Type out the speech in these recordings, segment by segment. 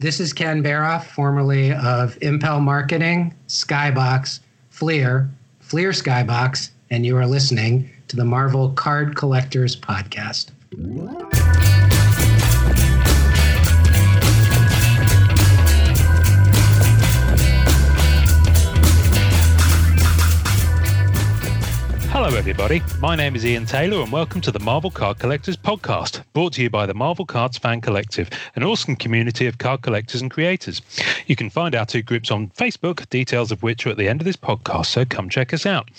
This is Ken Baroff, formerly of Impel Marketing, Skybox, Fleer, Fleer Skybox, and you are listening to the Marvel Card Collectors Podcast. Hello, everybody. My name is Ian Taylor, and welcome to the Marvel Card Collectors Podcast, brought to you by the Marvel Cards Fan Collective, an awesome community of card collectors and creators. You can find our two groups on Facebook, details of which are at the end of this podcast, so come check us out.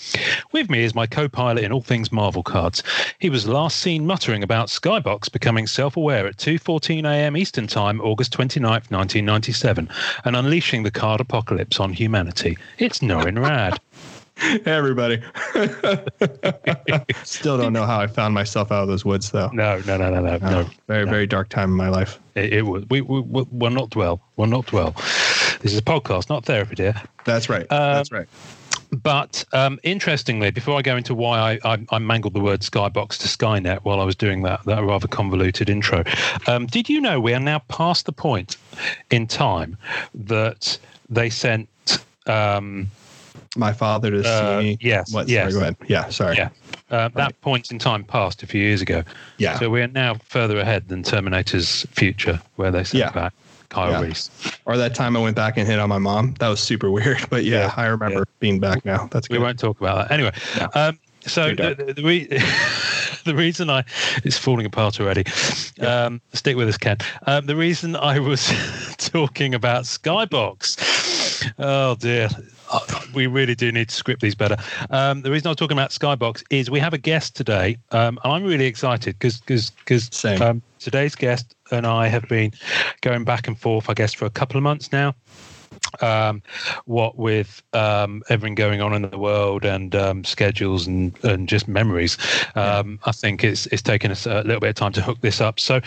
With me is my co pilot in all things Marvel cards. He was last seen muttering about Skybox becoming self aware at 2.14 a.m. Eastern Time, August 29th, 1997, and unleashing the card apocalypse on humanity. It's Norrin Rad. Hey, everybody. Still don't know how I found myself out of those woods, though. No, no, no, no, no, no. Very, very dark time in my life. It, it was. We, we, we, will not dwell. We'll not dwell. This is a podcast, not therapy, dear. That's right. Um, That's right. But um, interestingly, before I go into why I, I, I mangled the word Skybox to Skynet while I was doing that, that rather convoluted intro, um, did you know we are now past the point in time that they sent. Um, My father to uh, see me. yes, What? yes. Sorry, go ahead. Yeah, sorry. Yeah. Uh, that point in time passed a few years ago. Yeah. So we are now further ahead than Terminator's future, where they sent Yeah. back Kyle Yeah. Reese. Or that time I went back and hit on my mom. That was super weird. But yeah, Yeah, I remember being back now. That's We good. won't talk about that anyway. Um, so the, the, the, re- the reason I it's falling apart already. Um, stick with us, Ken. Um, the reason I was talking about Skybox. Oh dear. Uh, We really do need to script these better. Um, the reason I was talking about Skybox is we have a guest today, um, and I'm really excited because because um, today's guest and I have been going back and forth, I guess, for a couple of months now um, what with um, everything going on in the world and um, schedules and, and just memories, um, I think it's it's taken us a little bit of time to hook this up. So,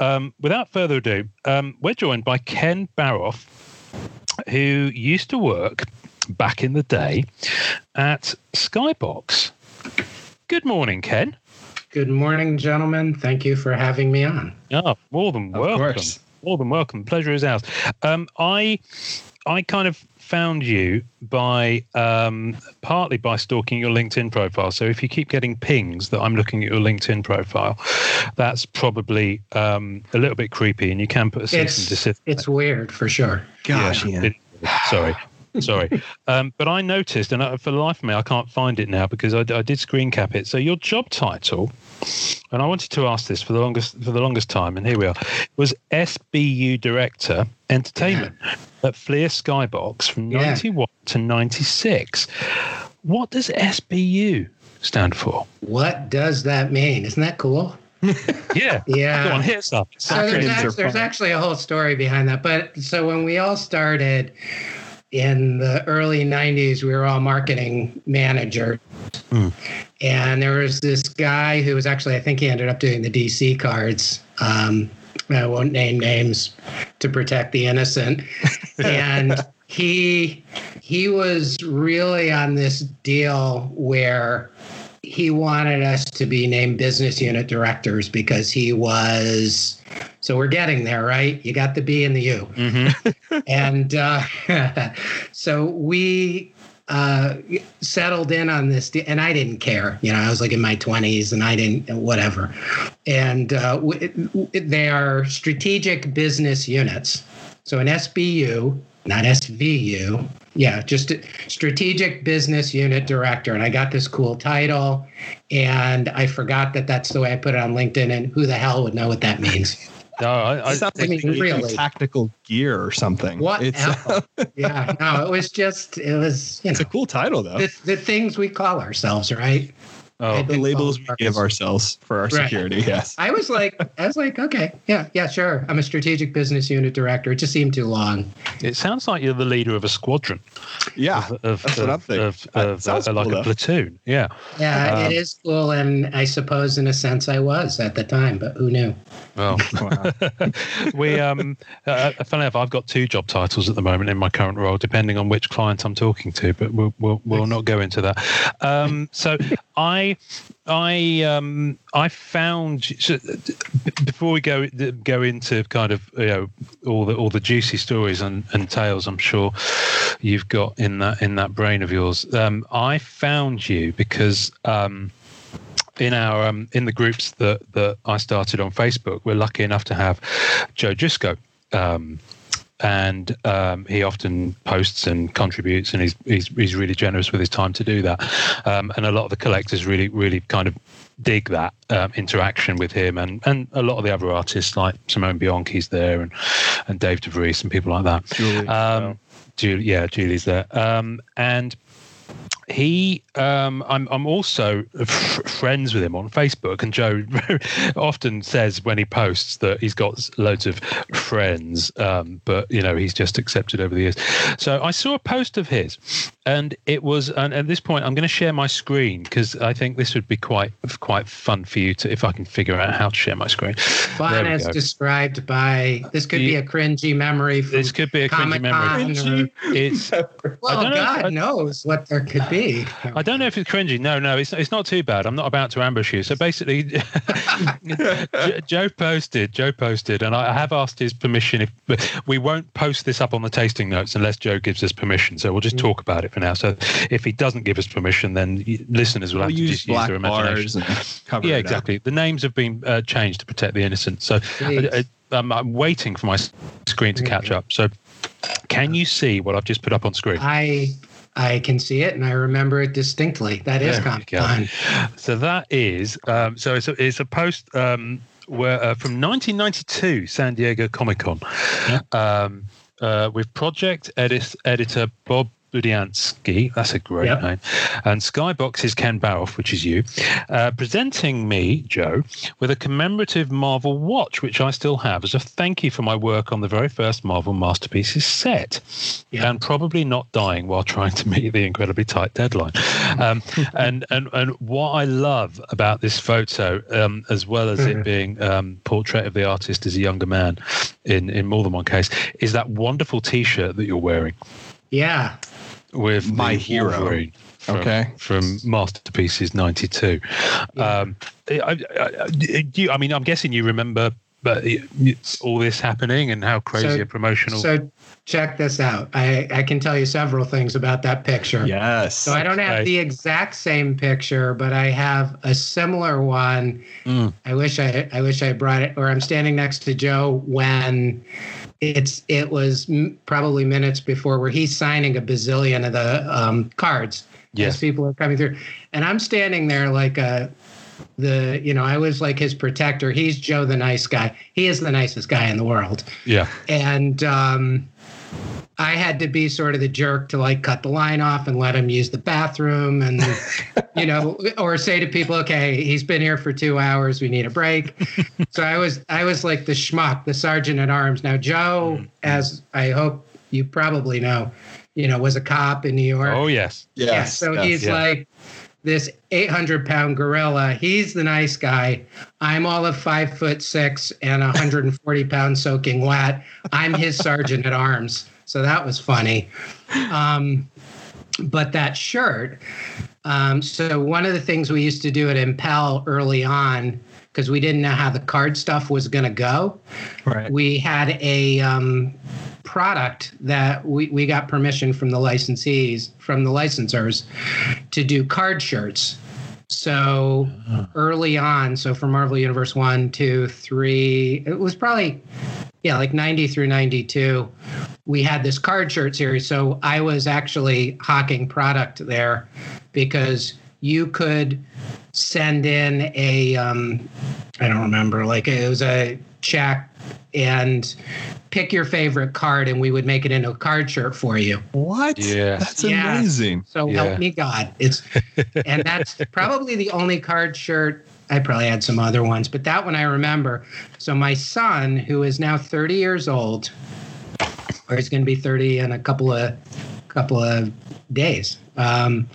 um, without further ado, um, we're joined by Ken Baroff, who used to work back in the day at Skybox. Good morning, Ken. Good morning, gentlemen. Thank you for having me on. Oh, more than Of welcome. course. More than welcome. Pleasure is ours. Um, I I kind of found you by um, partly by stalking your LinkedIn profile. So if you keep getting pings that I'm looking at your LinkedIn profile, that's probably um, a little bit creepy, and you can put a cease and It's desist. it's weird for sure. Gosh, Yeah, Ian. it- sorry. Sorry, um, but I noticed, and I, for the life of me, I can't find it now because I, I did screen cap it. So your job title, and I wanted to ask this for the longest for the longest time, and here we are, was SBU Director Entertainment at Fleer Skybox from Yeah. ninety one to ninety six. What does SBU stand for? What does that mean? Isn't that cool? Yeah, Yeah. go on, hit. So there's, Acronyms act- are there's actually a whole story behind that. But so when we all started in the early 90s, we were all marketing managers. Hmm. And there was this guy who was actually, I think he ended up doing the DC cards. Um, I won't name names to protect the innocent. and he he was really on this deal where he wanted us to be named business unit directors because he was so we're getting there right? You got the b and the u. Mhm. and uh, so we uh, settled in on this de- and i didn't care you know i was like in my 20s and i didn't whatever. And uh, w- w- they are strategic business units. So an sbu not svu yeah just a strategic business unit director and i got this cool title and i forgot that that's the way i put it on linkedin and who the hell would know what that means No, I, I, It sounds I mean, really. tactical gear or something. what It's, yeah no it was just it was you it's a cool title, though. the, the things we call ourselves, right? Oh, the labels we give ourselves for our Right. security. Yes. I was like, I was like, okay, yeah, yeah, sure. I'm a strategic business unit director. It just seemed too long. it sounds like you're the leader of a squadron. Yeah. of, of, that's what I'm thinking. Of, of, sounds uh, like cool, a though. platoon. Yeah. Yeah, Um, it is cool, and I suppose in a sense I was at the time, but who knew? Well, Wow. we um, uh, funnily enough, I've got two job titles at the moment in my current role, depending on which client I'm talking to. But we'll we'll, we'll not go into that. Um, so I I um I found so, before we go go into kind of you know all the all the juicy stories and, and tales I'm sure you've got in that in that brain of yours. Um, I found you because um, in our um, in the groups that that I started on Facebook, we're lucky enough to have Joe Driscoll. Um, and um, he often posts and contributes, and he's, he's he's really generous with his time to do that. Um, and a lot of the collectors really really kind of dig that um, interaction with him, and and a lot of the other artists like Simone Bianchi's there, and and Dave DeVries and people like that. Julie, um, Julie, yeah, Julie's there, um, and he um, I'm I'm also f- friends with him on Facebook, and Joe often says when he posts that he's got loads of friends, um, but you know he's just accepted over the years. So I saw a post of his, and it was and at this point I'm going to share my screen because I think this would be quite quite fun for you to if I can figure out how to share my screen. Fun as go. described by this could be a cringy memory. this could be a cringy memory. Or, it's well, God knows what there could be. I don't know if it's cringy. No, no, it's it's not too bad. I'm not about to ambush you. So basically, Joe posted. Joe posted, and I have asked his permission. If we won't post this up on the tasting notes unless Joe gives us permission, so we'll just talk about it for now. So if he doesn't give us permission, then listeners will we'll have to just use their imagination. yeah, exactly. The names have been uh, changed to protect the innocent. So uh, um, I'm waiting for my screen to catch up. So can you see what I've just put up on screen? I I can see it and I remember it distinctly. That is Comic Con. So that is um, so it's a, it's a post um, where uh, from 1992 San Diego Comic Con yeah. um, uh, with project edit, editor Bob Budiansky, that's a great yep. name, and Skybox's Ken Baroff, which is you, uh, presenting me, Joe, with a commemorative Marvel watch, which I still have as a thank you for my work on the very first Marvel Masterpieces set, yep. and probably not dying while trying to meet the incredibly tight deadline. Um, and, and, and what I love about this photo, um, as well as it being um, portrait of the artist as a younger man in, in more than one case, is that wonderful T-shirt that you're wearing. Yeah, with my hero. From, okay. From Masterpieces '92. Yeah. Um, I, I, I, mean, I'm guessing you remember but all this happening and how crazy so, a promotional. So check this out. I, I can tell you several things about that picture. Yes. So I don't have okay. the exact same picture, but I have a similar one. Mm. I wish I I wish I brought it. Or I'm standing next to Joe when it's it was probably minutes before where he's signing a bazillion of the um, cards yes. as people are coming through, and I'm standing there like a the you know I was like his protector. He's Joe the nice guy. He is the nicest guy in the world. Yeah, and um, I had to be sort of the jerk to like cut the line off and let him use the bathroom and you know or say to people okay he's been here for 2 hours we need a break. so I was I was like the schmuck the sergeant at arms. Now Joe mm-hmm. as I hope you probably know you know was a cop in New York. Oh yes. Yes. Yeah, so yes, he's yeah. like this 800 pound gorilla. He's the nice guy. I'm all of five foot six and 140 pounds soaking wet. I'm his sergeant at arms. So that was funny. Um, but that shirt. Um, so one of the things we used to do at Impel early on, because we didn't know how the card stuff was going to go, right. we had a um, product that we, we got permission from the licensees, from the licensors, to do card shirts. So uh-huh. early on, so for Marvel Universe one, two, three, it was probably yeah, like 90 through 92, we had this card shirt series. So I was actually hawking product there because you could send in a um, I don't remember, like it was a check and pick your favorite card and we would make it into a card shirt for you. What? Yeah. That's yeah. amazing. So yeah. help me God. It's and that's probably the only card shirt I probably had some other ones, but that one I remember. So my son, who is now 30 years old, or he's going to be 30 in a couple of couple of days. Um,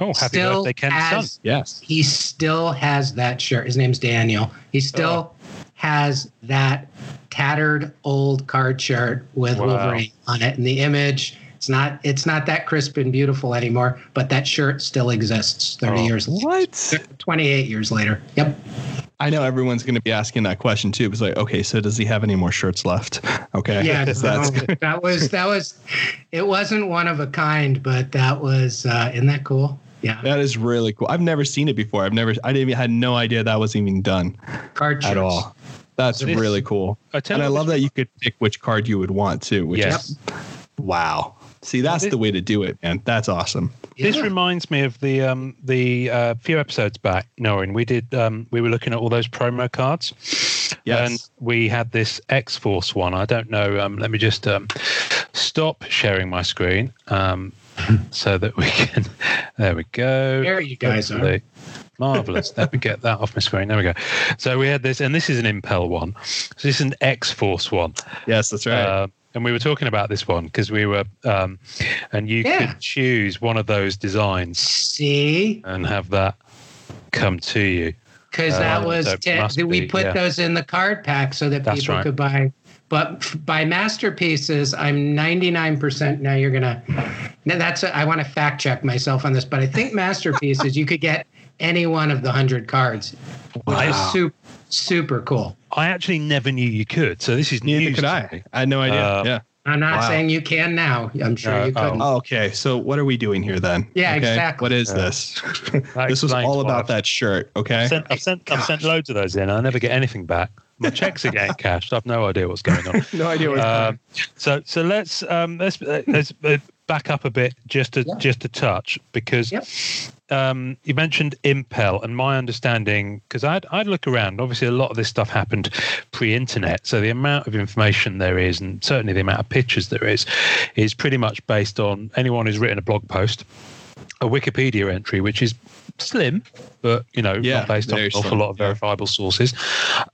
oh, happy birthday, Ken's has, son! Yes, he still has that shirt. His name's Daniel. He still oh. has that tattered old card shirt with wow. Wolverine on it, and the image It's not it's not that crisp and beautiful anymore, but that shirt still exists 30 Oh, years What? 28 years later. Yep. I know everyone's going to be asking that question too. It's like, okay, so does he have any more shirts left? Okay. Yeah, no, that was that was it wasn't one of a kind, but that was uh isn't that cool? Yeah. That is really cool. I've never seen it before. I've never, I didn't, even had no idea that was even done Card at shirts. all. That's This- really cool. I And I love that you could pick which card you would want too. Which Yes. is, wow. See, that's This- the way to do it, man. That's awesome. This Yeah. reminds me of the um, the uh, few episodes back, Norrin. We did um, we were looking at all those promo cards, Yes. and we had this X Force one. I don't know. Um, let me just um, stop sharing my screen um, so that we can. There we go. There you guys are. Hopefully. Marvelous. Let me get that off my screen. There we go. So we had this, and this is an Impel one. So this is an X Force one. yes, that's right. Uh, and we were talking about this one because we were, um, and you Yeah. could choose one of those designs See? and have that come to you. Because Uh, that was so it ten, must we be, put yeah. those in the card pack so that That's people right. could buy. But f- by masterpieces, I'm 99%. Now you're gonna. Now that's a, I want to fact check myself on this, but I think masterpieces you could get any one of the hundred cards. Which is Wow. super super cool. I actually never knew you could. So this is Neither news could to I. me. I had no idea. Uh, yeah. I'm not Wow. saying you can now. I'm sure No, you oh. couldn't. Oh, okay. So what are we doing here then? Yeah, Okay? exactly. What is Yeah. this? This was all about I've- that shirt. Okay. I've sent, I've sent, I've sent loads of those in. I never get anything back. My checks are getting cashed. I've no idea what's going on. no idea what. Um, so so let's um, let's uh, let's uh, back up a bit just to Yeah. just a touch because Yep. um, you mentioned Impel and my understanding because I'd I'd look around. Obviously, a lot of this stuff happened pre-internet, so the amount of information there is, and certainly the amount of pictures there is, is pretty much based on anyone who's written a blog post, a Wikipedia entry, which is slim, but you know, Yeah, not based on very an awful lot of yeah. verifiable sources,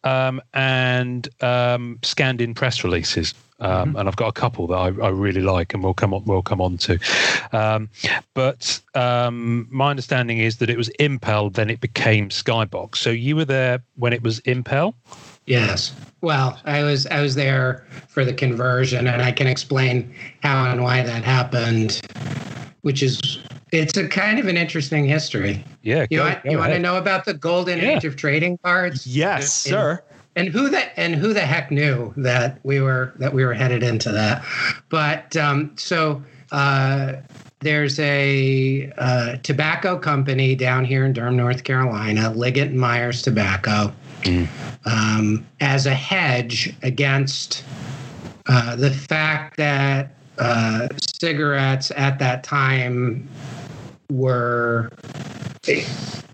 um, and um, scanned in press releases. Um, And I've got a couple that I, I really like, and we'll come on. We'll come on to. Um, but um, my understanding is that it was Impel, then it became Skybox. So you were there when it was Impel. Yes. Well, I was I was there for the conversion, and I can explain how and why that happened, which is it's a kind of an interesting history. Yeah. You go- want, go you want to know about the golden Yeah. age of trading cards? yes, sir. and who that and who the heck knew that we were that we were headed into that but um, so uh, there's a uh, tobacco company down here in durham north carolina liggett and myers tobacco Mm. um, as a hedge against uh, the fact that uh, cigarettes at that time were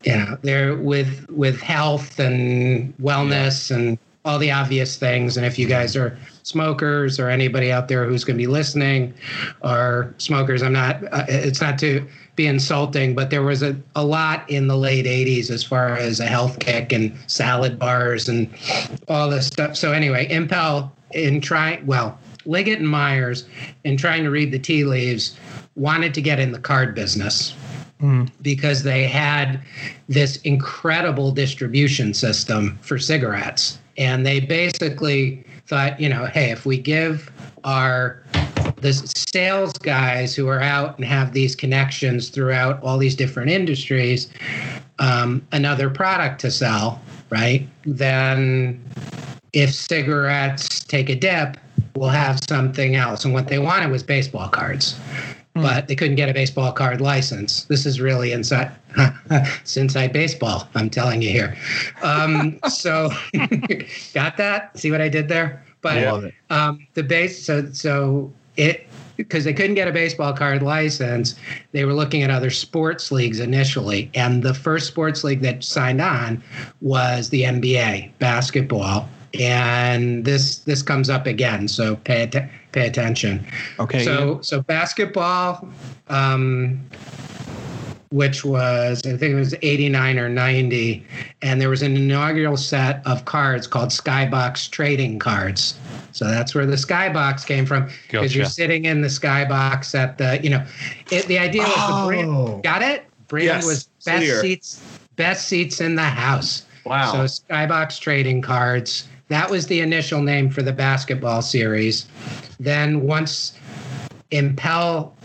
know they're with with health and wellness and all the obvious things. And if you guys are smokers or anybody out there who's going to be listening are smokers i'm not uh, it's not to be insulting but there was a, a lot in the late 80s as far as a health kick and salad bars and all this stuff. So anyway impel in trying well liggett and myers in trying to read the tea leaves wanted to get in the card business because they had this incredible distribution system for cigarettes. And they basically thought, you know, hey, if we give our the sales guys who are out and have these connections throughout all these different industries um, another product to sell, right? Then if cigarettes take a dip, we'll have something else. And what they wanted was baseball cards but they couldn't get a baseball card license. This is really inside it's inside baseball. I'm telling you here. Um, so got that? See what I did there? But I love it. um, the base so so it because they couldn't get a baseball card license, they were looking at other sports leagues initially, and the first sports league that signed on was the NBA basketball. And this this comes up again, so pay att- pay attention. Okay. So so basketball, um, which was I think it was eighty nine or ninety, and there was an inaugural set of cards called Skybox trading cards. So that's where the Skybox came from because you're sitting in the Skybox at the you know, it, the idea was the Oh. brand got it. Brand Yes, was best clear. seats best seats in the house. wow. So Skybox trading cards. That was the initial name for the basketball series. Then once Impel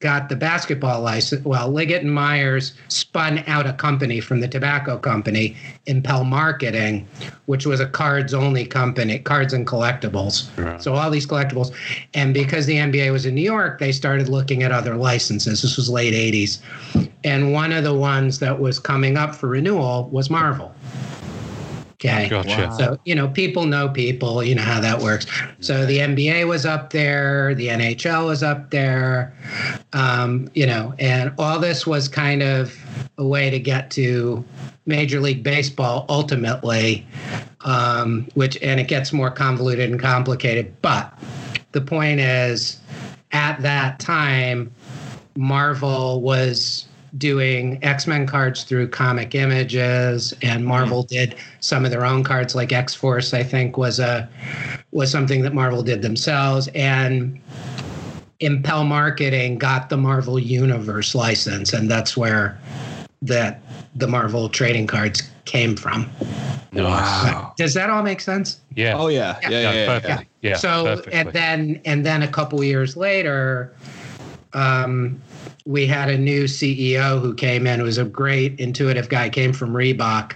got the basketball license. Well, Liggett and Myers spun out a company from the tobacco company, Impel Marketing, which was a cards only company, cards and collectibles. Right. So all these collectibles. And because the NBA was in New York, they started looking at other licenses. This was late 80s. And one of the ones that was coming up for renewal was Marvel. Okay. Gotcha. Wow. So, you know, people know people, you know how that works. So the NBA was up there, the NHL was up there, um, you know, and all this was kind of a way to get to Major League Baseball ultimately, um, which, and it gets more convoluted and complicated. But the point is, at that time, Marvel was doing X-Men cards through comic images and Marvel did some of their own cards like X-Force I think was a was something that Marvel did themselves and Impel Marketing got the Marvel Universe license and that's where that the Marvel trading cards came from. Nice. Does that all make sense? Yeah. Oh yeah, yeah, yeah, Yeah, yeah. yeah. perfectly. Yeah. so perfectly. and then and then a couple years later um we had a new ceo who came in who was a great intuitive guy came from reebok.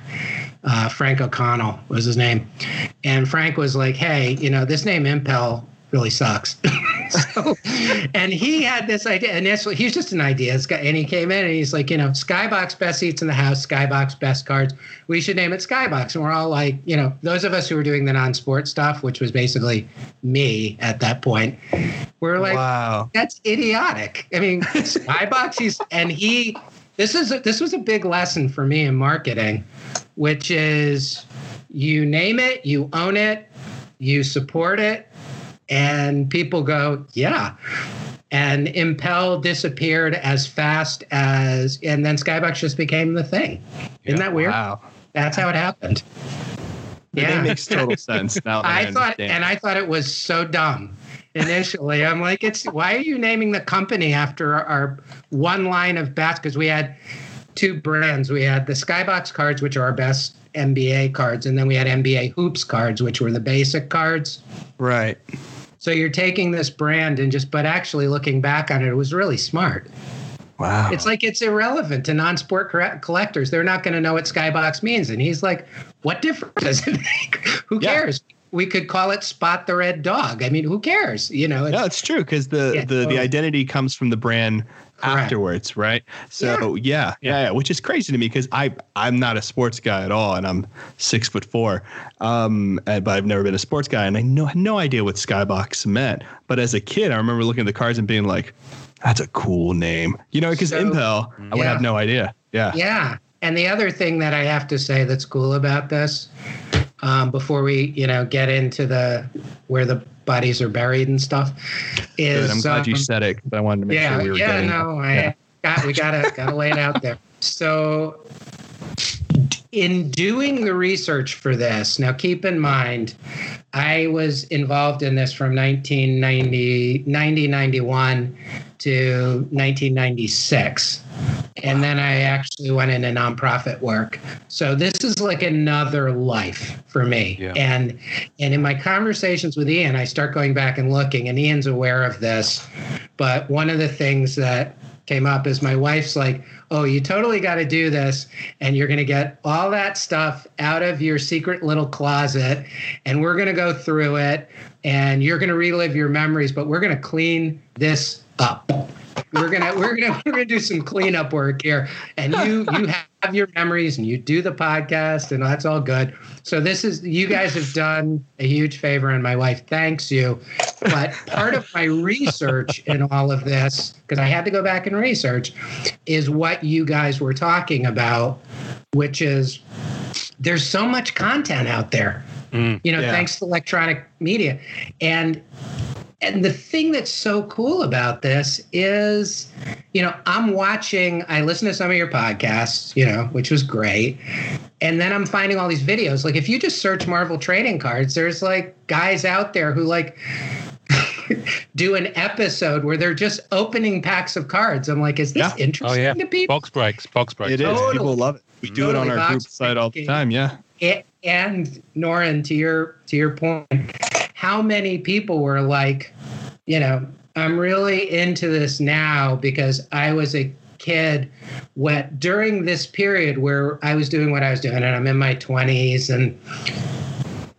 Uh, frank o'connell was his name. And frank was like hey you know this name impel really sucks. So, and he had this idea and that's what he's just an idea. Guy- and he came in and he's like you know skybox best seats in the house skybox best cards. We should name it skybox. And we're all like you know those of us who were doing the non-sport stuff which was basically me at that point we're like wow. that's idiotic. I mean skybox he's and he this is a, this was a big lesson for me in marketing which is you name it you own it you support it and people go yeah and impel disappeared as fast as and then skybox just became the thing isn't that weird Wow. that's how it happened Yeah. That makes total sense now. I, I thought, and I thought it was so dumb initially. I'm like, it's why are you naming the company after our, our one line of bats? Because we had two brands. We had the Skybox cards, which are our best NBA cards, and then we had NBA Hoops cards, which were the basic cards. right. So you're taking this brand and just, but actually looking back on it, it was really smart. Wow. It's like it's irrelevant to non-sport correct collectors. They're not going to know what Skybox means. And he's like, "What difference does it make? Who Yeah. cares? We could call it Spot the Red Dog. I mean, who cares? You know, it's, no, it's true because the, Yeah, the the identity comes from the brand Correct. afterwards, right? So yeah, yeah, yeah, which is crazy to me because I I'm not a sports guy at all, and I'm six foot four, um, and, but I've never been a sports guy, and I no had no idea what Skybox meant. But as a kid, I remember looking at the cards and being like, "That's a cool name," you know, because So- Impel, I would have no idea. Yeah. yeah. And the other thing that I have to say that's cool about this, um, before we you know get into the where the bodies are buried and stuff, is Good. I'm glad you said it because I wanted to make yeah, sure we were yeah, getting. no, I yeah. got we gotta gotta lay it out there. So, in doing the research for this, now keep in mind, I was involved in this from 1990, 90, 91 to 1996. And then I actually went into nonprofit work. So this is like another life for me. Yeah. And and in my conversations with Ian, I start going back and looking, and Ian's aware of this. But one of the things that came up is my wife's like, "Oh, you totally got to do this, and you're going to get all that stuff out of your secret little closet, and we're going to go through it, and you're going to relive your memories, but we're going to clean this up." We're gonna we're gonna we're gonna do some cleanup work here, and you you have your memories, and you do the podcast, and that's all good. So this is you guys have done a huge favor, and my wife thanks you. But part of my research in all of this, because I had to go back and research, is what you guys were talking about, which is there's so much content out there. Mm. You know, Yeah. thanks to electronic media, and and the thing that's so cool about this is, you know, I'm watching, I listen to some of your podcasts, you know, which was great. And then I'm finding all these videos. Like if you just search Marvel trading cards, there's like guys out there who like do an episode where they're just opening packs of cards. I'm like, is this Yeah. Oh interesting yeah. to people? Box breaks. Box breaks. It is. Totally. People love it. We do it on our group Box site all the time. Yeah. A- and Norrin, to your to your point, how many people were like, you know, I'm really into this now because I was a kid what during this period where I was doing what I was doing and I'm in my 20s and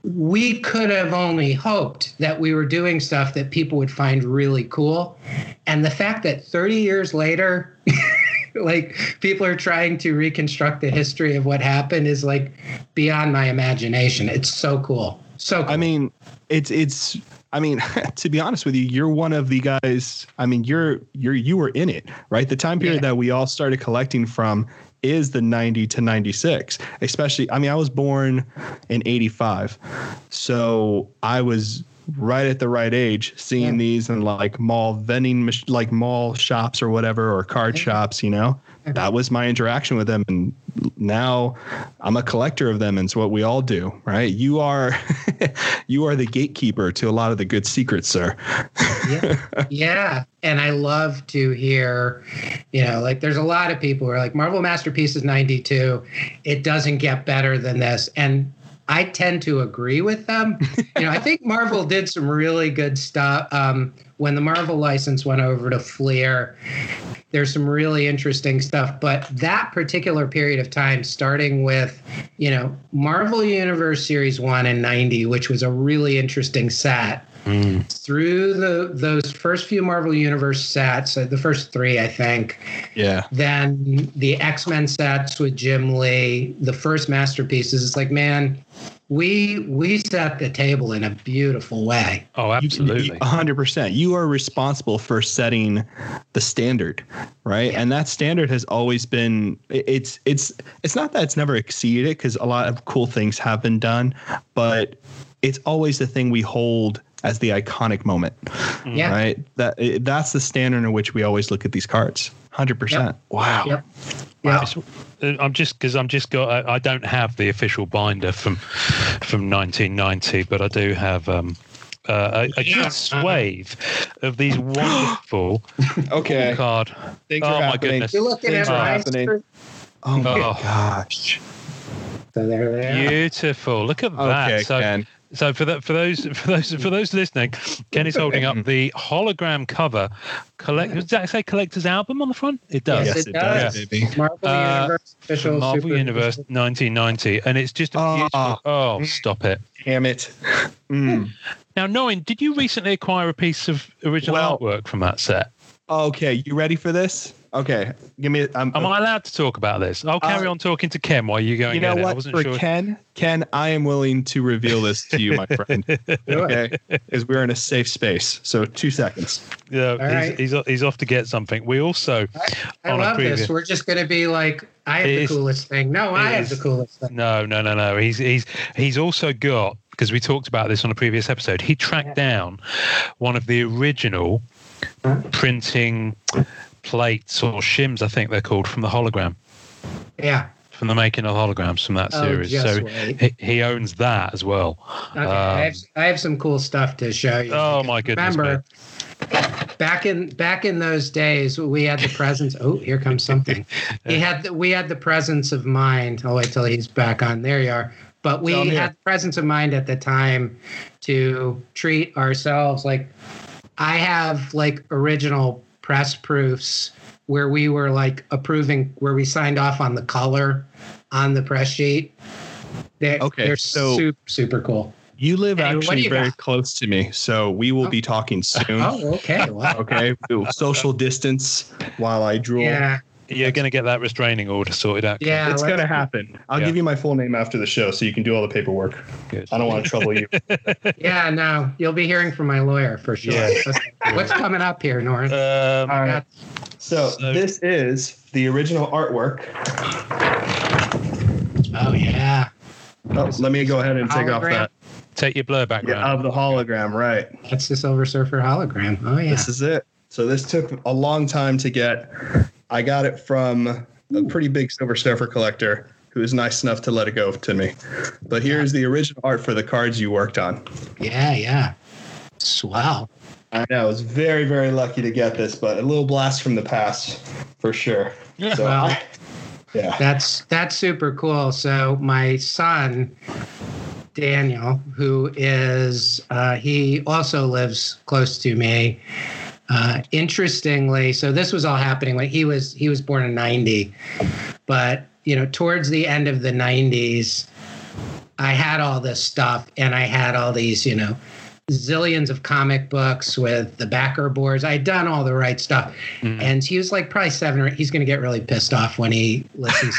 we could have only hoped that we were doing stuff that people would find really cool. And the fact that 30 years later like people are trying to reconstruct the history of what happened is like beyond my imagination. It's so cool so cool. I mean, it's it's I mean, to be honest with you, you're one of the guys. I mean, you're you're you were in it, right? The time period Yeah. that we all started collecting from is the 90 to 96. Especially, I mean, I was born in 85. So, I was right at the right age seeing Yeah. these in like mall vending like mall shops or whatever or card Yeah. shops, you know. Yeah. That was my interaction with them and now I'm a collector of them and it's what we all do, right? You are you are the gatekeeper to a lot of the good secrets, sir. yeah. yeah. And I love to hear, you know, like there's a lot of people who are like, Marvel Masterpieces 92, it doesn't get better than this. And I tend to agree with them. you know, I think Marvel did some really good stuff. Um, when the Marvel license went over to Fleer, there's some really interesting stuff. But that particular period of time, starting with, you know, Marvel Universe Series 1 in 90, which was a really interesting set through the those first few Marvel Universe sets, uh, the first three, I think. Yeah. Then the X Men sets with Jim Lee, the first masterpieces. It's like, man, we we set the table in a beautiful way. Oh, absolutely. A hundred percent. You are responsible for setting the standard, right? And that standard has always been. It's it's it's not that it's never exceeded because a lot of cool things have been done, but it's always the thing we hold as the iconic moment, Yeah. right? That it- that's the standard in which we always look at these cards. Hundred percent. Wow. Yep. Yeah. Uh, I'm just because I'm just got I, I don't have the official binder from from 1990, but I do have um, uh, a, a Yeah. good swathe of these wonderful Okay. card. Things oh are my happening. goodness! You're looking Things at are my happening. Oh my Oh. gosh. So there they are. Beautiful. Look at that. Okay, so, Ken. So for that, for those, for those, for those listening, Ken is holding up the hologram cover. Collect. Does that say collector's album on the front? It does. Yes, Yes, it it does, does. baby. Marvel Uh, Universe official Marvel Super Universe 1990, and it's just a Oh. beautiful. Oh, stop it! Damn it. Mm. Now, knowing, did you recently acquire a piece of original Well- artwork from that set? Okay, you ready for this? Okay, give me. I'm, I allowed to talk about this? I'll carry Uh, on talking to Ken while you go. And you know get I what? wasn't For sure. Ken, Ken, I am willing to reveal this to you, my friend. Okay, because we're in a safe space. So two seconds. Yeah, right. he's, he's he's off to get something. We also I on a love previous. this. We're just going to be like, I have the is- coolest thing. No, I it have the coolest thing. No, no, no, no. He's he's he's also got because we talked about this on a previous episode. He tracked down one of the original printing plates or shims, I think they're called, from the hologram, Yeah. from the making of holograms from that Oh, series. just so he, he owns that as well. Okay, I, have, um, I have some cool stuff to show you. Oh because my goodness! Remember, back in back in those days, we had the presence. oh, here comes something. He had the, we had the presence of mind. I'll wait till he's back on. There you are. But we Oh, I'm had the presence of mind at the time to treat ourselves like I have like original press proofs where we were like approving where we signed off on the color on the press sheet. They're, Okay, they're so- super super cool. You live actually you very got? close to me, so we will Oh. be talking soon. Oh, okay. Well, Okay, social distance while I drool. yeah. You're going to get that restraining order sorted out. Yeah. It's let's- gonna happen. I'll Yeah. give you my full name after the show, so you can do all the paperwork. Good. I don't want to trouble you. Yeah, no, you'll be hearing from my lawyer for sure. Yeah. What's- What's coming up here, Norton? Um, All right. So, So- this is the original artwork. Oh yeah, Oh, let me go ahead and take off that. take your blur background. Yeah, of the hologram, right? that's the Silver Surfer hologram. Oh yeah. This is it. So this took a long time to get. I got it from a pretty big Silver Surfer collector who was nice enough to let it go to me. But here's the original art for the cards you worked on. Yeah, yeah. Swell. I know I was very, very lucky to get this, but a little blast from the past for sure. So Well- yeah. That's that's super cool. So my son, Daniel, who is uh, he also lives close to me. Uh, interestingly, so this was all happening when he was he was born in '90, but you know, towards the end of the '90s, I had all this stuff, and I had all these, you know, zillions of comic books with the backer boards. I'd done all the right stuff. Mm. And he was like probably seven or eight. He's going to get really pissed off when he listens.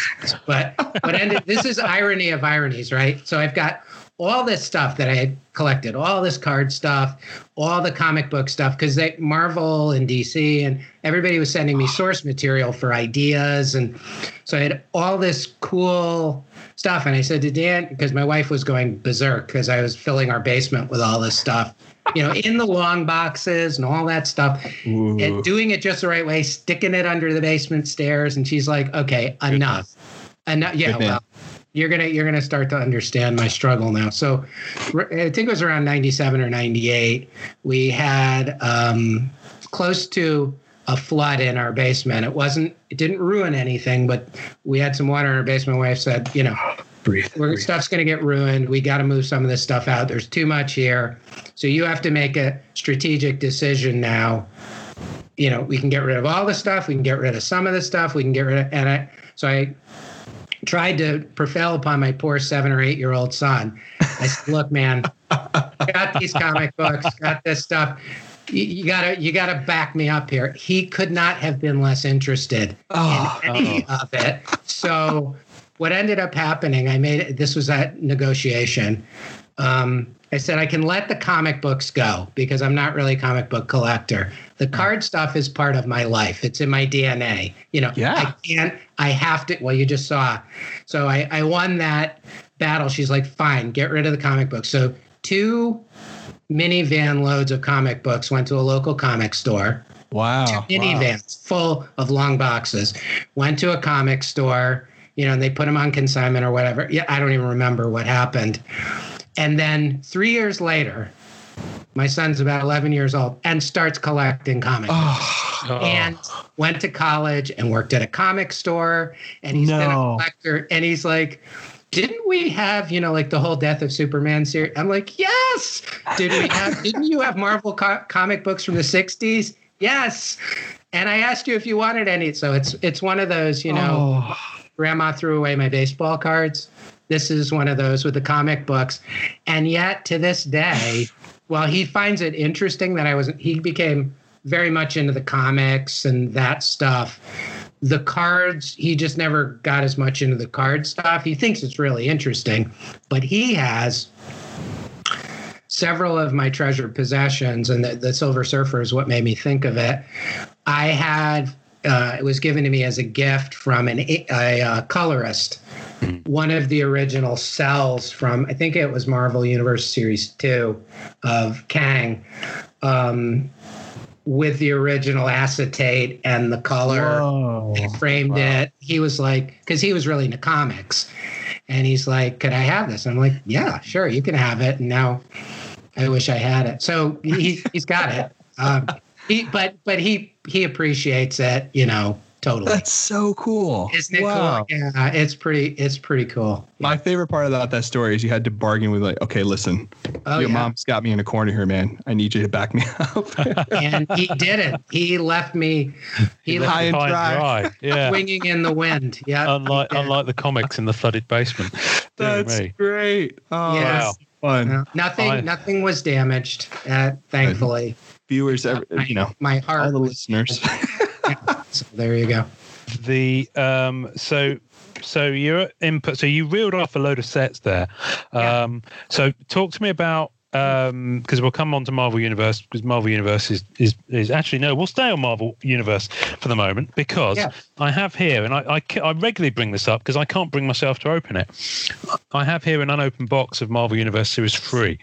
but but ended, this is irony of ironies, right? So I've got all this stuff that I had collected, all this card stuff, all the comic book stuff, because they Marvel and DC and everybody was sending me source material for ideas, and so I had all this cool stuff. And I said to Dan, because my wife was going berserk because I was filling our basement with all this stuff, you know, in the long boxes and all that stuff, Ooh. and doing it just the right way, sticking it under the basement stairs. And she's like, "Okay, enough, enough." Yeah, well you're gonna you're gonna start to understand my struggle now. So, I think it was around '97 or '98. We had um, close to a flood in our basement. It wasn't it didn't ruin anything, but we had some water in our basement. My wife said, you know, breathe, breathe. stuff's gonna get ruined. We got to move some of this stuff out. There's too much here, so you have to make a strategic decision now. You know, we can get rid of all the stuff. We can get rid of some of the stuff. We can get rid of and I. So I tried to prevail upon my poor seven or eight year old son. I said, "Look, man, got these comic books, got this stuff. You, you, gotta, you gotta back me up here." He could not have been less interested oh, in any oh. of it. So, what ended up happening? I made it. This was a negotiation. Um, I said I can let the comic books go because I'm not really a comic book collector. The card stuff is part of my life. It's in my DNA. You know, yeah. I can't, I have to. Well, you just saw. So I, I won that battle. She's like, fine, get rid of the comic books. So two minivan loads of comic books went to a local comic store. Wow. Two minivans wow. full of long boxes. Went to a comic store, you know, and they put them on consignment or whatever. Yeah, I don't even remember what happened. And then three years later, my son's about 11 years old and starts collecting comics oh, and went to college and worked at a comic store and he's no. been a collector and he's like didn't we have you know like the whole death of superman series i'm like yes. Did we have didn't you have marvel co- comic books from the 60s yes. And i asked you if you wanted any. So it's it's one of those you know oh. grandma threw away my baseball cards this is one of those with the comic books. And yet to this day, well, he finds it interesting that I was he became very much into the comics and that stuff. The cards, he just never got as much into the card stuff. He thinks it's really interesting, but he has several of my treasured possessions, and the, the Silver Surfer is what made me think of it. I had uh, it was given to me as a gift from an, a, a colorist one of the original cells from I think it was Marvel Universe Series two of Kang. Um, with the original acetate and the color framed wow. it. He was like, because he was really into comics. And he's like, Could I have this? I'm like, Yeah, sure, you can have it. And now I wish I had it. So he, he's got it. Um, he, but but he he appreciates it, you know, Totally. That's so cool. Isn't it wow. cool? Yeah, it's pretty. It's pretty cool. Yeah. My favorite part about that story is you had to bargain with like, okay, listen, oh, your yeah. mom's got me in a corner here, man. I need you to back me up. and he did it. He left me. He, he left high and dry, dry. Yeah, swinging in the wind. Yeah. Unlike unlike the comics in the flooded basement. That's great. Oh, yes. wow. Fun. No, nothing. I, nothing was damaged. Uh, thankfully. Viewers, every, you know, my heart. All the listeners. So there you go. The um, so so you're input. So you reeled off a load of sets there. Um, yeah. So talk to me about um because we'll come on to Marvel Universe because Marvel Universe is, is is actually no, we'll stay on Marvel Universe for the moment because yeah. I have here, and I, I, I regularly bring this up because I can't bring myself to open it. I have here an unopened box of Marvel Universe Series Three.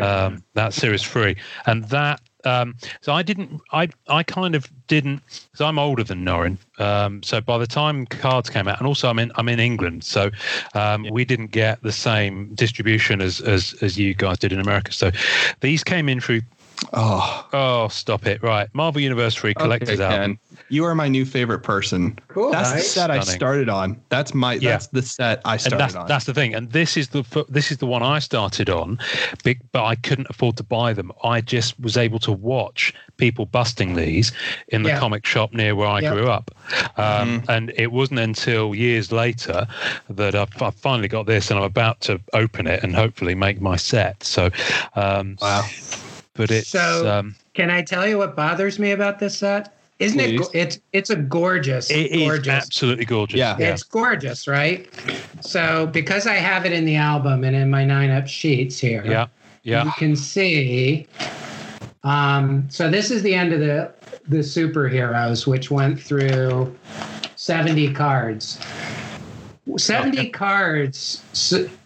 Um, that's Series Three, and that um, so I didn't. I I kind of didn't. So I'm older than Norrin. Um, so by the time cards came out, and also I'm in I'm in England, so um, we didn't get the same distribution as, as as you guys did in America. So these came in through Oh, Oh, stop it! Right, Marvel Universe Free Collector's okay, album. You are my new favorite person. Cool. That's the Nice. set I started on. That's my. Yeah. That's the set I and started that's on. that's the thing and this is the this is the one i started on but i couldn't afford to buy them i just was able to watch people busting these in the Yeah. comic shop near where i Yeah. grew up um, and it wasn't until years later that I've, I've finally got this and i'm about to open it and hopefully make my set so um, wow. But it's So- um, Can I tell you what bothers me about this set? Isn't it? Please. go- It's it's a gorgeous, it is gorgeous. absolutely gorgeous Yeah. It's gorgeous, right? So because I have it in the album and in my nine up sheets here, yeah yeah you can see. Um, so this is the end of the the superheroes, which went through seventy cards. Seventy Okay. cards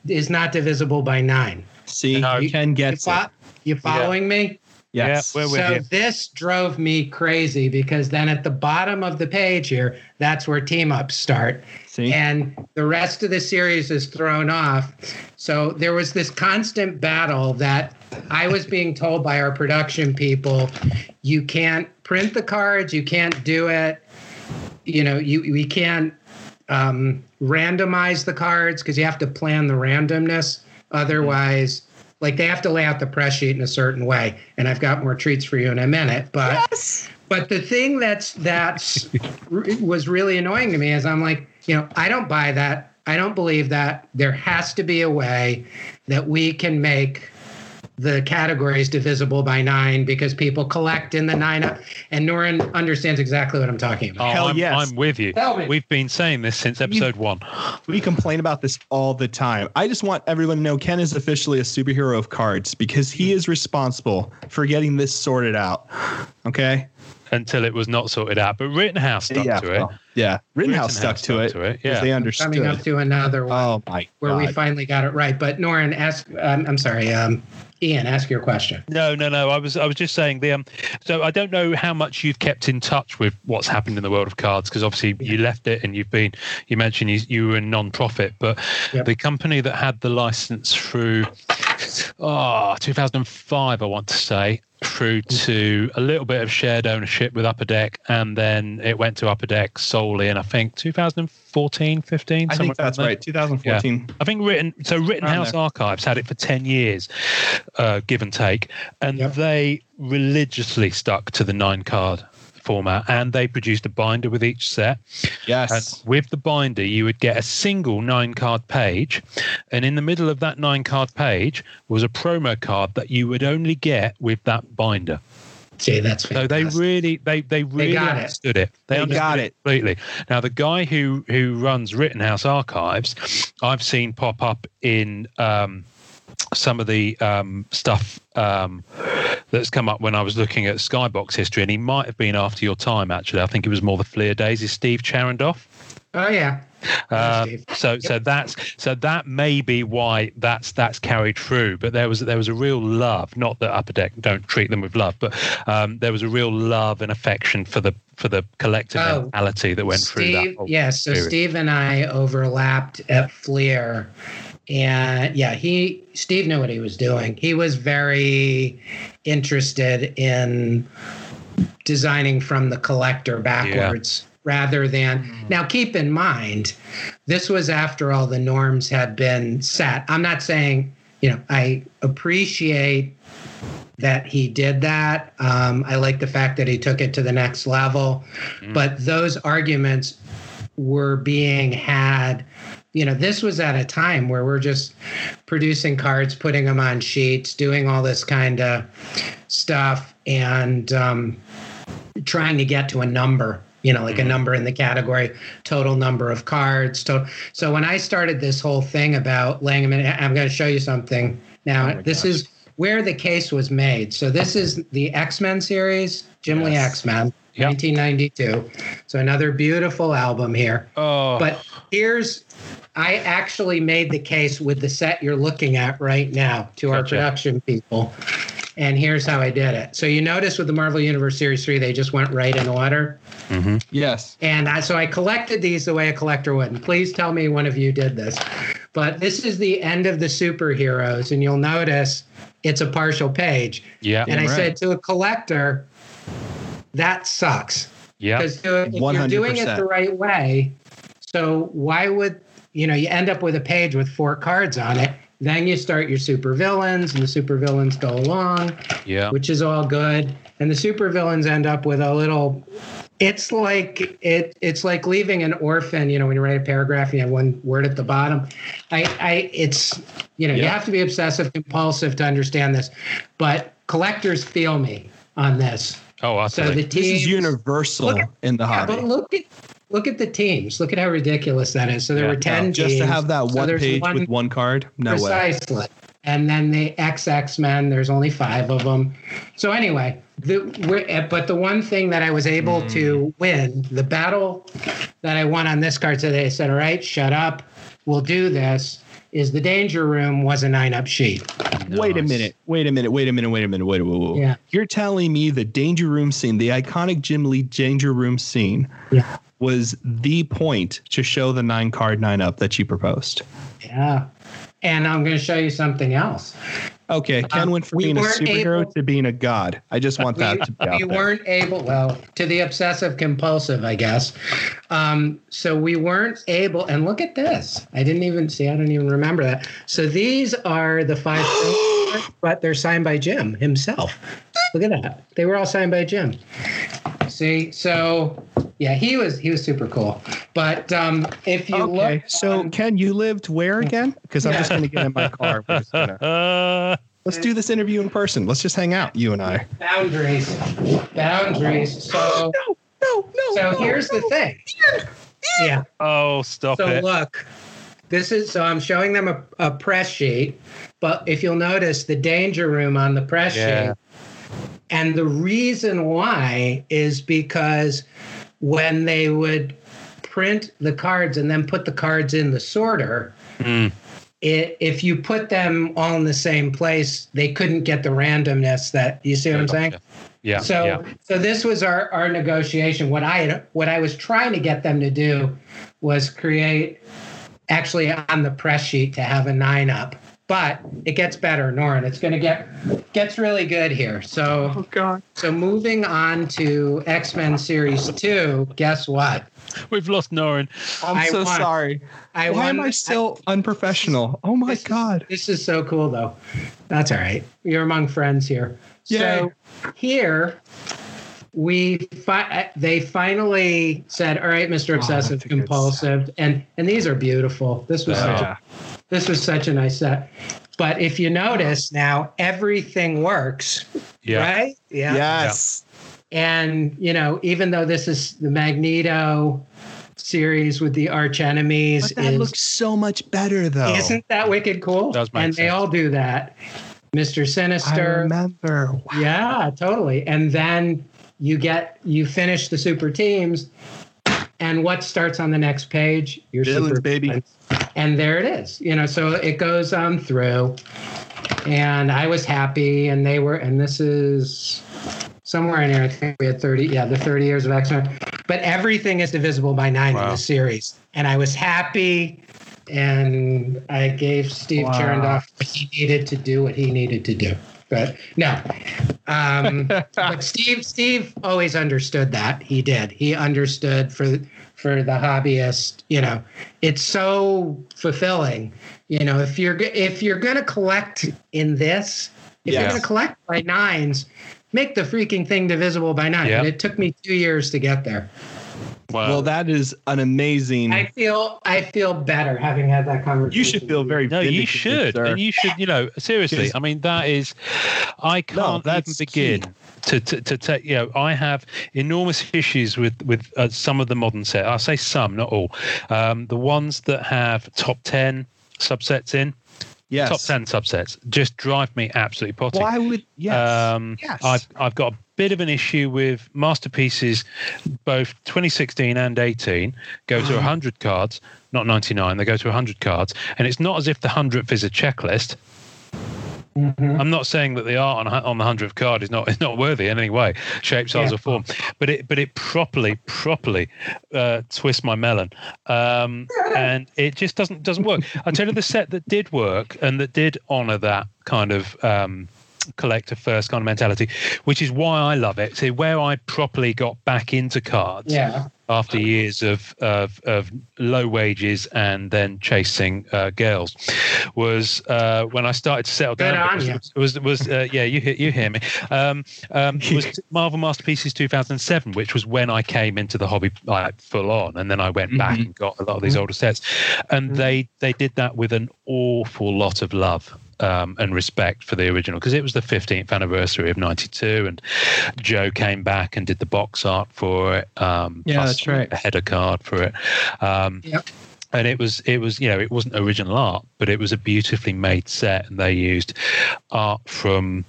is not divisible by nine. See, No. Ken You, gets it. Fo- you following me? Yes. Yeah, we're with so you. this drove me crazy because then at the bottom of the page here, that's where team ups start. See, And the rest of the series is thrown off. So there was this constant battle that I was being told by our production people you can't print the cards, you can't do it. You know, you we can't um, randomize the cards because you have to plan the randomness. Otherwise, like they have to lay out the press sheet in a certain way. And I've got more treats for you in a minute. But but the thing that's that's was really annoying to me is I'm like, you know, I don't buy that. I don't believe that. There has to be a way that we can make the categories divisible by nine because people collect in the nine. And Norrin understands exactly what I'm talking about. Oh, Hell I'm, yes. I'm with you. Tell me. We've been saying this since episode one. we complain about this all the time. I just want everyone to know Ken is officially a superhero of cards because he is responsible for getting this sorted out. Okay. until it was not sorted out. But Rittenhouse stuck yeah. to it. well, yeah. Rittenhouse stuck to it. to it. 'cause Yeah. They Coming up to another one Oh my where we finally got it right. But Norrin, ask. Um, I'm sorry, um, Ian, ask your question. No, no, no. I was, I was just saying the. Um, so I don't know how much you've kept in touch with what's happened in the world of cards because obviously you left it and you've been. You mentioned you, you were a non-profit, but Yep. the company that had the license through, oh, 2005, I want to say, through to a little bit of shared ownership with Upper Deck, and then it went to Upper Deck solely in I think 2014, 15. I think that's right. 2014. I think written so Rittenhouse. Archives had it for ten years, uh, give and take, and Yep. they religiously stuck to the nine card format, and they produced a binder with each set. And Yes. with the binder, you would get a single nine card page, and in the middle of that nine card page was a promo card that you would only get with that binder. See, that's So they really, they they really got it. understood it. They, They understood got it completely. Now the guy who who runs Rittenhouse Archives, I've seen pop up in um, some of the um, stuff um, that's come up when I was looking at Skybox history, and he might have been after your time. Actually, I think it was more the Fleer days. Is Steve Charendoff? Oh yeah. Steve. so so that's so that may be why that's that's carried through. But there was there was a real love, not that Upper Deck don't treat them with love, but um, there was a real love and affection for the for the collective Oh, mentality that went through that. Steve, yes. So period. Steve and I overlapped at Fleer, and yeah, he Steve knew what he was doing. He was very interested in designing from the collector backwards rather than now keep in mind this was after all the norms had been set. I'm not saying you know i appreciate that he did that. Um, i like the fact that he took it to the next level. But those arguments were being had you know this was at a time where we're just producing cards putting them on sheets doing all this kind of stuff and um, trying to get to a number you know like a number in the category total number of cards total. so when i started this whole thing about laying them in i'm going to show you something now Oh this gosh. is where the case was made so this is the x-men series jim lee x-men Yep. 1992 so another beautiful album here Oh, but here's I actually made the case with the set you're looking at right now to our production people. And here's how I did it. So you notice with the Marvel Universe Series 3, they just went right in order. Mm-hmm. Yes. And I, so I collected these the way a collector would. And please tell me one of you did this. But this is the end of the superheroes. And you'll notice it's a partial page. Yeah. And I right. said to a collector, that sucks. Yeah. Because if you're doing it the right way, so why would you know you end up with a page with four cards on it? Then you start your supervillains and the supervillains go along, Yeah. which is all good. And the supervillains end up with a little. It's like it. It's like leaving an orphan. You know, when you write a paragraph, you have one word at the bottom. I. I. It's. You know, you have to be obsessive compulsive to understand this, but collectors feel me on this. Oh, So utterly. the This is universal Look at- in the yeah, hobby. but look at look at the teams. Look at how ridiculous that is. So there Yeah. were ten just to have that one there's page one- with one card, no way. precisely. And then the XX Men. There's only five of them. So anyway, the eh, but the one thing that I was able to win, the battle that I won on this card today, I said, "All right, shut up. We'll do this." Is the danger room was a nine up sheet. Wait a minute. Wait a minute. Wait a minute. Wait a minute. Wait. Wait. wait. Yeah. You're telling me the Danger Room scene, the iconic Jim Lee Danger Room scene, Yeah. Was the point to show the nine card nine up that you proposed. Yeah. And I'm going to show you something else. Okay, Ken Um, went from we being a superhero able- to being a god. I just want that to be out we there. weren't able well to the obsessive compulsive i guess um, so we weren't able and look at this i didn't even see i don't even remember that so these are the five things, but they're signed by jim himself look at that they were all signed by jim see so yeah he was he was super cool but um, if you Okay, look so on- Ken, you lived where again? Because I'm Yeah. just going to get in my car. We're just gonna- Uh, let's do this interview in person. Let's just hang out, you and I. boundaries boundaries so No, no, no. so no, here's the thing yeah oh, stop So it. look, this is so I'm showing them a, a press sheet, but if you'll notice the danger room on the press Yeah. sheet, and the reason why is because when they would print the cards and then put the cards in the sorter, Mm. it, if you put them all in the same place, they couldn't get the randomness that you see what I'm saying. Yeah. So yeah. so this was our our negotiation. What I what I was trying to get them to do was create actually on the press sheet to have a nine up. But it gets better, Norrin. It's going to get gets really good here. So Oh God. so moving on to X Men Series Two. Guess what? We've lost Norrin. I'm I so won. sorry. I Why won. am I still unprofessional? Oh my This is- God. This is so cool, though. That's all right. You're among friends here. So here we fi- they finally said, "All right, Mr. Obsessive oh, that's a good Compulsive," and and these are beautiful. This was such a, this was such a nice set. But if you notice now, everything works, Yeah. right? Yeah. Yes. And you know, even though this is the Magneto series with the arch enemies, But that is looks so much better though. isn't that wicked cool? Does make and they all do that. Mr. Sinister. I Sinister. remember. Wow. Yeah, totally. And then you get you finish the super teams, and what starts on the next page? Your Villains, super baby. And there it is. You know, so it goes on through. And I was happy, and they were, and this is somewhere in here. I think we had 30, yeah, the 30 years of X Men. But everything is divisible by nine in Wow. the series. And I was happy, and I gave Steve Wow. Charendoff what he needed to do what he needed to do. But no, um, but Steve, Steve always understood that. He did. He understood for for the hobbyist. You know, it's so fulfilling. You know, if you're if you're gonna collect in this, if you're gonna collect by nines, make the freaking thing divisible by nine. Yeah. And it took me two years to get there. Wow. Well, that is an amazing. I feel I feel better having had that conversation. you should feel very. no, you should, sir. and you should. You know, seriously. I mean, that is. I can't even begin key. to to to take. You know, I have enormous issues with with uh, some of the modern set. I say some, not all. Um, the ones that have top ten subsets in, yes. top ten subsets, just drive me absolutely potty. Why would yes? Um, yes. I've I've got a bit of an issue with masterpieces, both 2016 and 18 go to 100 cards, not 99. They go to 100 cards, and it's not as if the hundredth is a checklist. Mm-hmm. I'm not saying that the art on on the hundredth card is not is not worthy in any way, shape, size, yeah. or form, but it but it properly properly uh, twists my melon, um, and it just doesn't doesn't work. I tell you, the set that did work and that did honour that kind of. Um, collector first kind of mentality, which is why I love it. See, where I properly got back into cards yeah. after years of, of, of low wages and then chasing uh, girls was uh, when I started to settle Good down. Was, was, was uh, yeah, you you hear me? Um, um, was Marvel Masterpieces 2007, which was when I came into the hobby like full on, and then I went back mm-hmm. and got a lot of these mm-hmm. older sets, and mm-hmm. they they did that with an awful lot of love um, and respect for the original because it was the 15th anniversary of 92 and joe came back and did the box art for it um, yeah that's right. a header card for it. Um, yep. and it was it was you know it wasn't original art but it was a beautifully made set and they used art from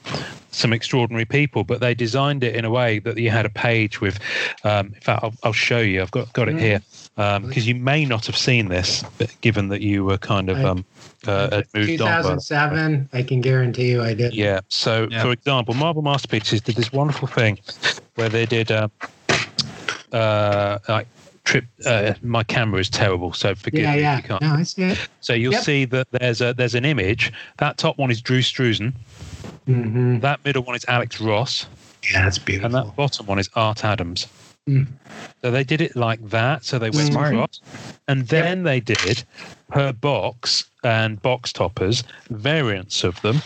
some extraordinary people but they designed it in a way that you had a page with um, in fact I'll, I'll, show you. I've got got it mm. here because um, you may not have seen this given that you were kind of um, uh, moved 2007 on, i can guarantee you i did yeah so yeah. for example marvel masterpieces did this wonderful thing where they did uh, uh, like trip. Uh, my camera is terrible, so forgive yeah, me. Yeah, yeah. No, I see it. So you'll yep. see that there's a there's an image. That top one is Drew Struzan. Mm-hmm. That middle one is Alex Ross. Yeah, that's beautiful. And that bottom one is Art Adams. Mm. So they did it like that. So they went Smart. across, and then yep. they did per box and box toppers variants of them,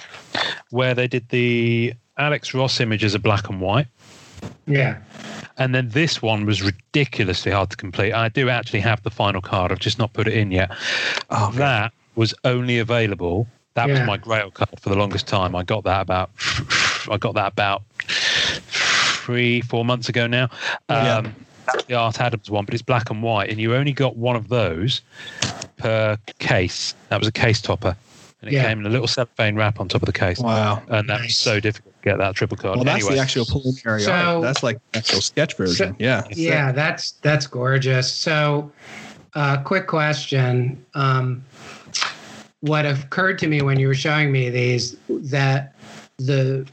where they did the Alex Ross images are black and white. Yeah. And then this one was ridiculously hard to complete. I do actually have the final card. I've just not put it in yet. Oh, that was only available. That yeah. was my Grail card for the longest time. I got that about. I got that about three, four months ago now. Um, yeah. That's the Art Adams one, but it's black and white, and you only got one of those per case. That was a case topper and it yeah. came in a little cellophane wrap on top of the case. Wow! And that nice. was so difficult to get that triple card. Well, that's anyway. the actual preliminary so, art. That's like actual sketch version. So, yeah. Yeah, that's that's gorgeous. So, uh, quick question. Um, what occurred to me when you were showing me these that the,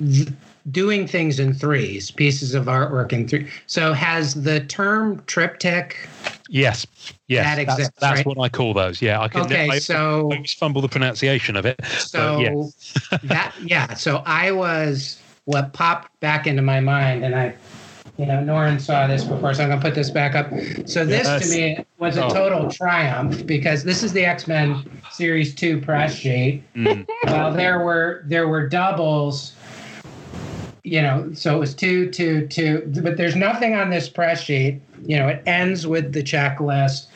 the doing things in threes, pieces of artwork in three. So has the term triptych? Yes, yes, that exists, that's, that's right? what I call those. Yeah, I can. Okay, I, so I fumble the pronunciation of it. So yes. that yeah, so I was what popped back into my mind, and I you know, Norrin saw this before, so I'm going to put this back up. So this yes. to me was a oh. total triumph because this is the X Men Series Two press sheet. Mm. Well, there were there were doubles you know, so it was two, two, two, but there's nothing on this press sheet. You know, it ends with the checklist.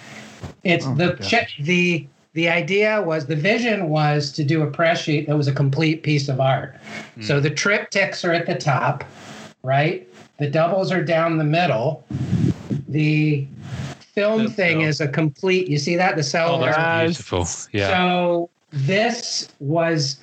It's oh the check, the, the idea was the vision was to do a press sheet that was a complete piece of art. Mm. So the triptychs are at the top, right? The doubles are down the middle. The film thing is a complete. You see that the cellular. Oh, that's beautiful. Yeah. So this was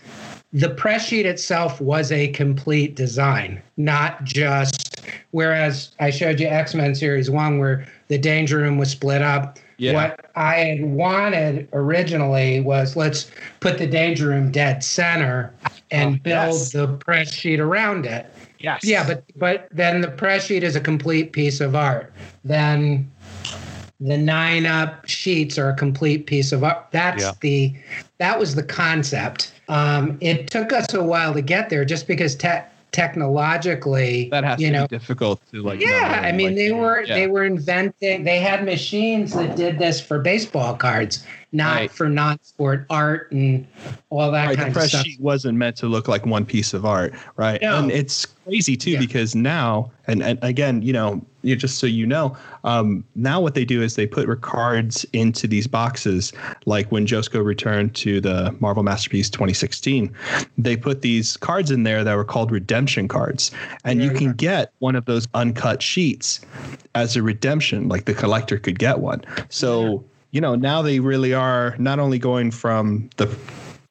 the press sheet itself was a complete design, not just. Whereas I showed you X Men Series 1, where the Danger Room was split up. Yeah. What I had wanted originally was let's put the Danger Room dead center and oh, build yes. the press sheet around it. Yes. Yeah, but but then the press sheet is a complete piece of art. Then the nine up sheets are a complete piece of art. That's yeah. the that was the concept. Um, it took us a while to get there, just because te- technologically that has you to know, be difficult to like. Yeah, I mean like, they were yeah. they were inventing. They had machines that did this for baseball cards not right. for non-sport art and all that right, kind the press of stuff. sheet wasn't meant to look like one piece of art, right? No. And it's crazy too yeah. because now, and, and again, you know, you just so you know, um, now what they do is they put cards into these boxes. Like when Jusko returned to the Marvel Masterpiece 2016, they put these cards in there that were called redemption cards, and yeah, you can yeah. get one of those uncut sheets as a redemption. Like the collector could get one. So you know, now they really are not only going from the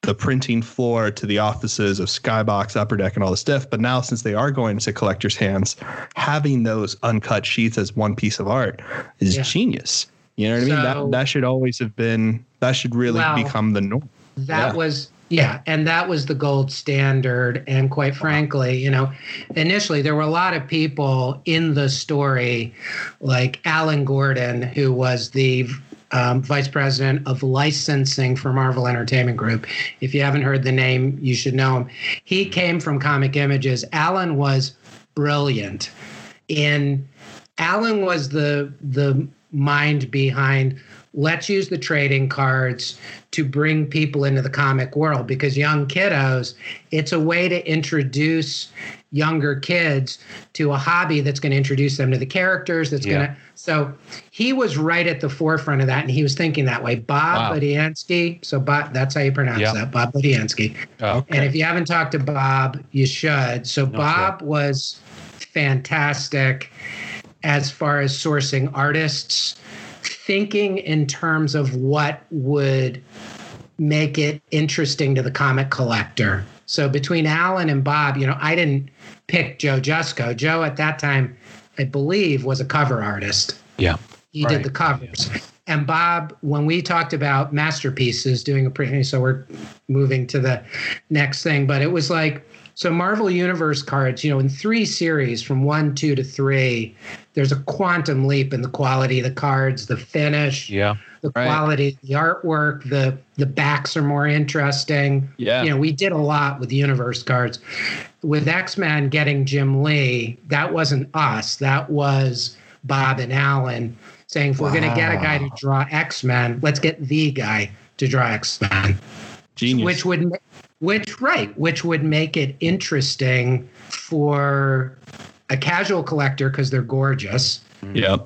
the printing floor to the offices of Skybox, Upper Deck, and all the stuff. But now, since they are going to collectors' hands, having those uncut sheets as one piece of art is yeah. genius. You know what so, I mean? That that should always have been. That should really well, become the norm. That yeah. was Yeah, and that was the gold standard. And quite uh-huh. frankly, you know, initially there were a lot of people in the story, like Alan Gordon, who was the um, vice president of licensing for Marvel Entertainment Group. If you haven't heard the name, you should know him. He came from Comic Images. Alan was brilliant. In Alan was the the mind behind let's use the trading cards to bring people into the comic world because young kiddos, it's a way to introduce younger kids to a hobby that's going to introduce them to the characters that's yeah. going to so he was right at the forefront of that and he was thinking that way bob wow. Budiansky, so bob that's how you pronounce that bob Budiansky. Oh, okay. and if you haven't talked to bob you should so no, bob sure. was fantastic as far as sourcing artists thinking in terms of what would make it interesting to the comic collector. So between Alan and Bob, you know, I didn't pick Joe Jusko. Joe at that time, I believe, was a cover artist. Yeah. He right. did the covers. And Bob, when we talked about masterpieces, doing a pretty, so we're moving to the next thing, but it was like so Marvel Universe cards, you know, in three series from one, two to three, there's a quantum leap in the quality of the cards, the finish, yeah, the right. quality, the artwork, the the backs are more interesting. Yeah, you know, we did a lot with the Universe cards. With X Men getting Jim Lee, that wasn't us. That was Bob and Alan saying, if we're going to get a guy to draw X Men, let's get the guy to draw X Men. Genius. Which would which right, which would make it interesting for a casual collector because they're gorgeous. Yeah.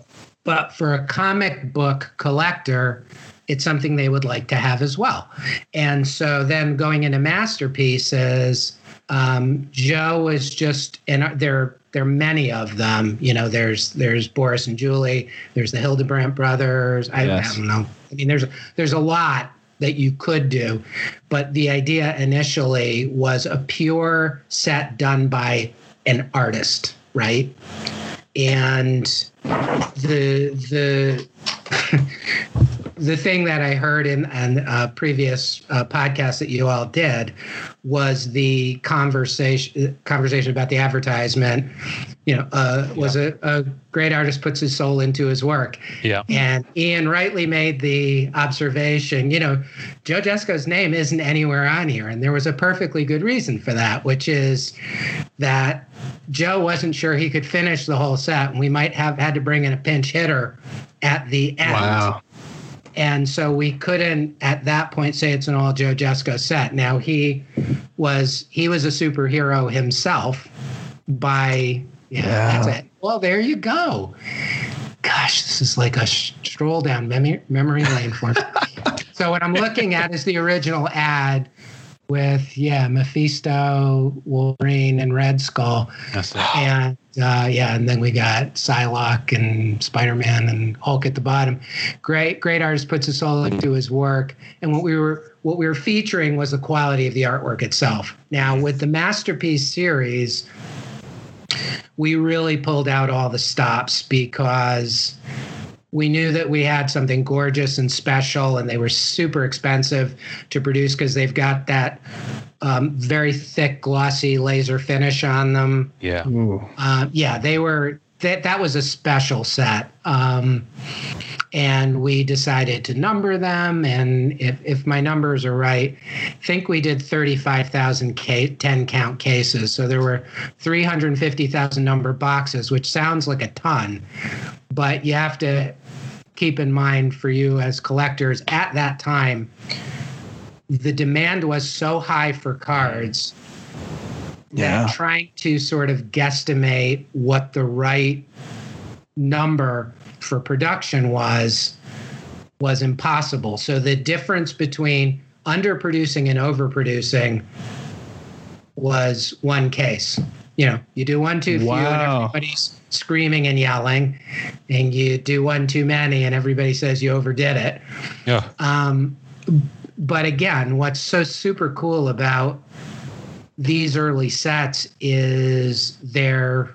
But for a comic book collector, it's something they would like to have as well. And so then going into masterpieces, um, Joe is just and there there are many of them. You know, there's there's Boris and Julie, there's the Hildebrandt brothers. I, yes. I don't know. I mean, there's there's a lot that you could do. But the idea initially was a pure set done by an artist, right? And the the the thing that I heard in, in a previous uh, podcast that you all did was the conversation conversation about the advertisement. You know, uh, was yeah. a, a great artist puts his soul into his work. Yeah. And Ian rightly made the observation. You know, Joe Jusko's name isn't anywhere on here, and there was a perfectly good reason for that, which is that Joe wasn't sure he could finish the whole set, and we might have had to bring in a pinch hitter at the end. Wow. And so we couldn't at that point say it's an all Joe Jusko set. Now he was he was a superhero himself by yeah, yeah. that's it. Well, there you go. Gosh, this is like a stroll down memory memory lane for me. so what I'm looking at is the original ad with yeah Mephisto, Wolverine, and Red Skull. And uh, yeah, and then we got Psylocke and Spider Man and Hulk at the bottom. Great, great artist puts his soul into his work. And what we were what we were featuring was the quality of the artwork itself. Now with the masterpiece series, we really pulled out all the stops because we knew that we had something gorgeous and special, and they were super expensive to produce because they've got that um, very thick, glossy laser finish on them. Yeah. Uh, yeah, they were. That that was a special set. Um, and we decided to number them. And if, if my numbers are right, I think we did 35,000 K, 10 count cases. So there were 350,000 number boxes, which sounds like a ton, but you have to keep in mind for you as collectors at that time, the demand was so high for cards yeah. that trying to sort of guesstimate what the right number for production was was impossible. So the difference between underproducing and overproducing was one case. You know, you do one too few wow. and everybody's screaming and yelling, and you do one too many and everybody says you overdid it. Yeah. Um, but again, what's so super cool about these early sets is they're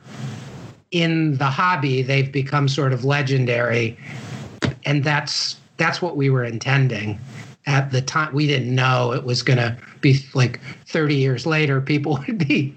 in the hobby they've become sort of legendary and that's that's what we were intending at the time we didn't know it was going to be like 30 years later people would be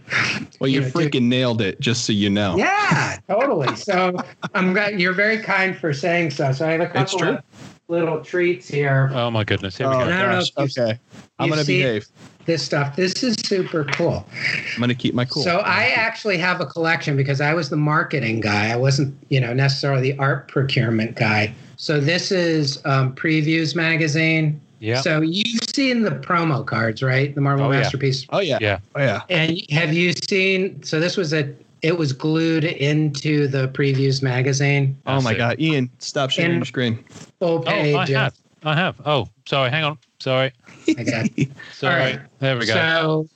Well, you, know, freaking doing- nailed it, just so you know. yeah totally so i'm glad you're very kind for saying so so i have a It's couple true. of little treats here Oh my goodness! Here we Oh, go. I don't know gosh. if you've- Okay. I'm going to behave. this stuff this is super cool I'm going to keep my cool. So I actually have a collection because I was the marketing guy. I wasn't, you know, necessarily the art procurement guy. So this is um, Previews magazine. Yeah. So you've seen the promo cards, right? The Marvel Oh, yeah. Masterpiece. oh, yeah. Yeah. Oh, yeah. And have you seen? So this was a. It was glued into the Previews magazine. Oh, my it. God. Ian, stop sharing And- your screen. Full Oh, page. I of- have. I have. Oh, sorry. Hang on. Sorry. I got Sorry. All right. There we go. So,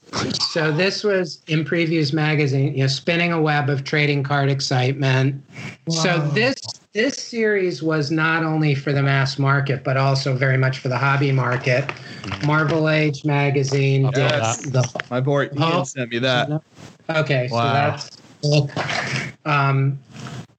so this was in Previews magazine, you know, spinning a web of trading card excitement. So this this series was not only for the mass market, but also very much for the hobby market. Marvel Age magazine I've did got the My boy Ian Oh. sent me that. okay, so Wow. that's. Um,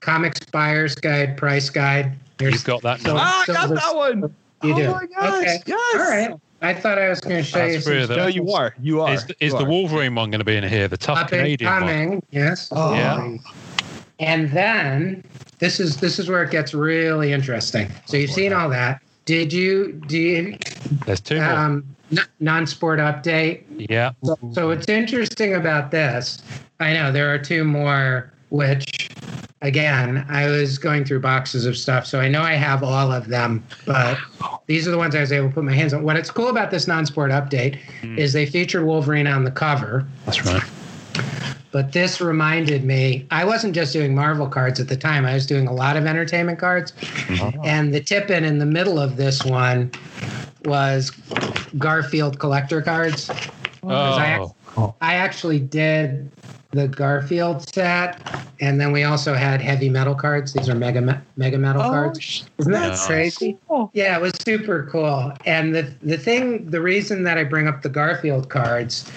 Comics Buyer's Guide, Price Guide. Here's You've got that. So- now. Ah, I got Silver- that one. You oh, do. my gosh. Okay. Yes. All right. I thought I was going to show That's you some three. No, you are. You are. Is, the- is You the are. Wolverine one going to be in here? The tough up and Canadian one. coming. Yes. Oh. Yeah. And then this is this is where it gets really interesting. So you've seen all that. Did you do you There's two um n- non-sport update? Yeah. So, so what's interesting about this, I know there are two more which again, I was going through boxes of stuff, so I know I have all of them, but these are the ones I was able to put my hands on. What it's cool about this non-sport update Hmm. is they featured Wolverine on the cover. That's right. But this reminded me, I wasn't just doing Marvel cards at the time, I was doing a lot of entertainment cards. And the tip in in the middle of this one was Garfield collector cards. 'Cause I, Oh, I actually did the Garfield set, and then we also had heavy metal cards. These are mega mega metal cards. Isn't that Nice. crazy? Yeah, it was super cool. And the the thing, the reason that I bring up the Garfield cards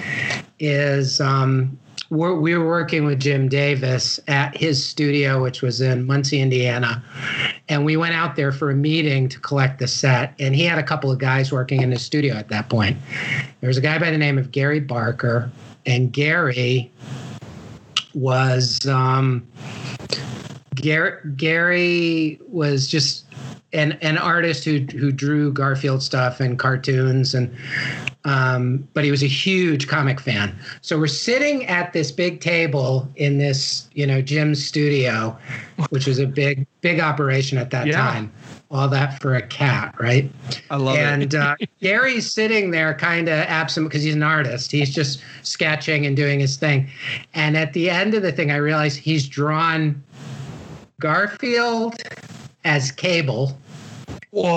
is um, we're, we were working with Jim Davis at his studio, which was in Muncie, Indiana, and we went out there for a meeting to collect the set. And he had a couple of guys working in his studio at that point. There was a guy by the name of Gary Barker, and Gary was um, Gary, Gary was just an an artist who who drew Garfield stuff and cartoons and um, but he was a huge comic fan. So we're sitting at this big table in this, you know, Jim's studio, which was a big, big operation at that Yeah. time. All that for a cat, right? I love it. and uh, Gary's sitting there kind of absent because he's an artist. He's just sketching and doing his thing. And at the end of the thing, I realized he's drawn Garfield as Cable, What?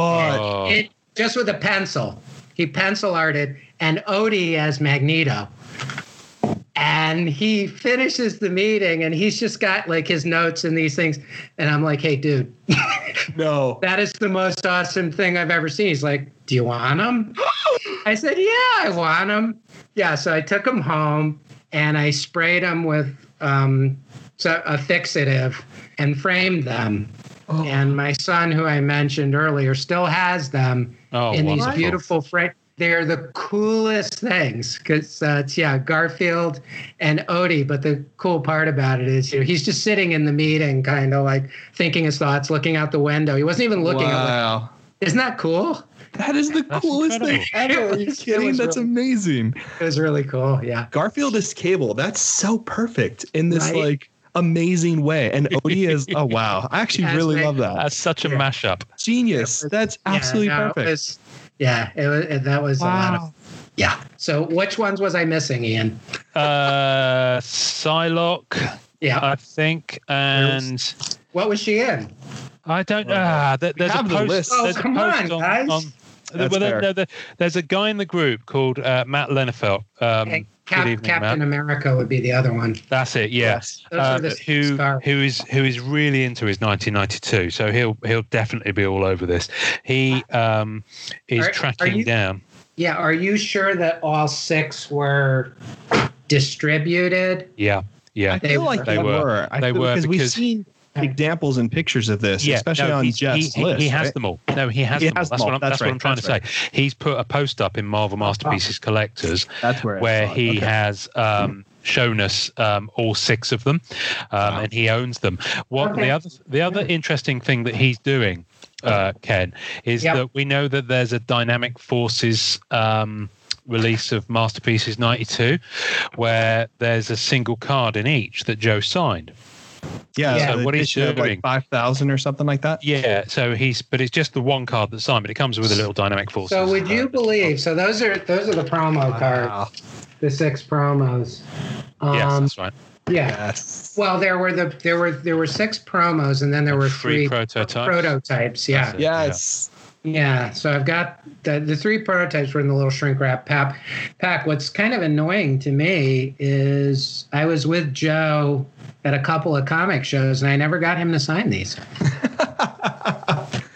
Oh. it, just with a pencil. He pencil arted and Odie as Magneto. And he finishes the meeting and he's just got like his notes and these things. And I'm like, hey, dude, No. that is the most awesome thing I've ever seen. He's like, Do you want them? I said, Yeah, I want them. Yeah, so I took them home and I sprayed them with um, so a fixative and framed them. Oh. And my son, who I mentioned earlier, still has them Oh, in these beautiful frames. They're the coolest things because uh, it's yeah Garfield and Odie. But the cool part about it is you know, he's just sitting in the meeting, kind of like thinking his thoughts, looking out the window. He wasn't even looking. At, wow. isn't that cool? That is the That's coolest thing ever. Are you kidding? That's really- amazing. It was really cool. Yeah. Garfield is cable. That's so perfect in this Right? like amazing way. And Odie is oh wow. I actually Yes, really they- love that. That's such a Yeah. mashup. Genius. That's absolutely yeah, no, it perfect. was- yeah, it was. It, that was a lot of. Yeah. So which ones was I missing, Ian? Uh, Psylocke, Yeah. I think, and what was she in? I don't. Ah, there, there's a have the post. list. Oh, there's a come post on, guys. That's well, there- fair. no, there- there's a guy in the group called uh, Matt Lenefelt. Um, Hey, good Cap, evening, Captain Matt. America would be the other one. That's it. Yeah. Those are Um, who stars. who is who is really into his 1992? So he'll he'll definitely be all over this. He um, is Are- are tracking you- down. Yeah. Are you sure that all six were distributed? Yeah, yeah. I feel like They they were. were. I They feel- were because we've seen examples and pictures of this, especially no, on he's- Jeff's he, he- list. he has right? them all. No, he has He them has all. That's them all. what I'm, That's that's what I'm trying to say. He's put a post up in Marvel Masterpieces Collectors That's where where he Okay. has um, shown us um, all six of them, um, Wow. and he owns them. What the other the other interesting thing that he's doing, uh, Ken, is Yep. that we know that there's a Dynamic Forces. Um, release of masterpieces 92 where there's a single card in each that joe signed Yeah, Yeah. so What he's doing- like five thousand or something like that. yeah so he's but it's just the one card that's signed but it comes with a little dynamic force. So would you believe? So those are those are the promo cards, the six promos. Um, yes that's right yeah. Yes. Well, there were the there were there were six promos, and then there were Three three, prototypes. prototypes. Yeah, That's it. Yes. Yeah. So I've got the the three prototypes were in the little shrink wrap pack. Pack. What's kind of annoying to me is I was with Joe at a couple of comic shows, and I never got him to sign these.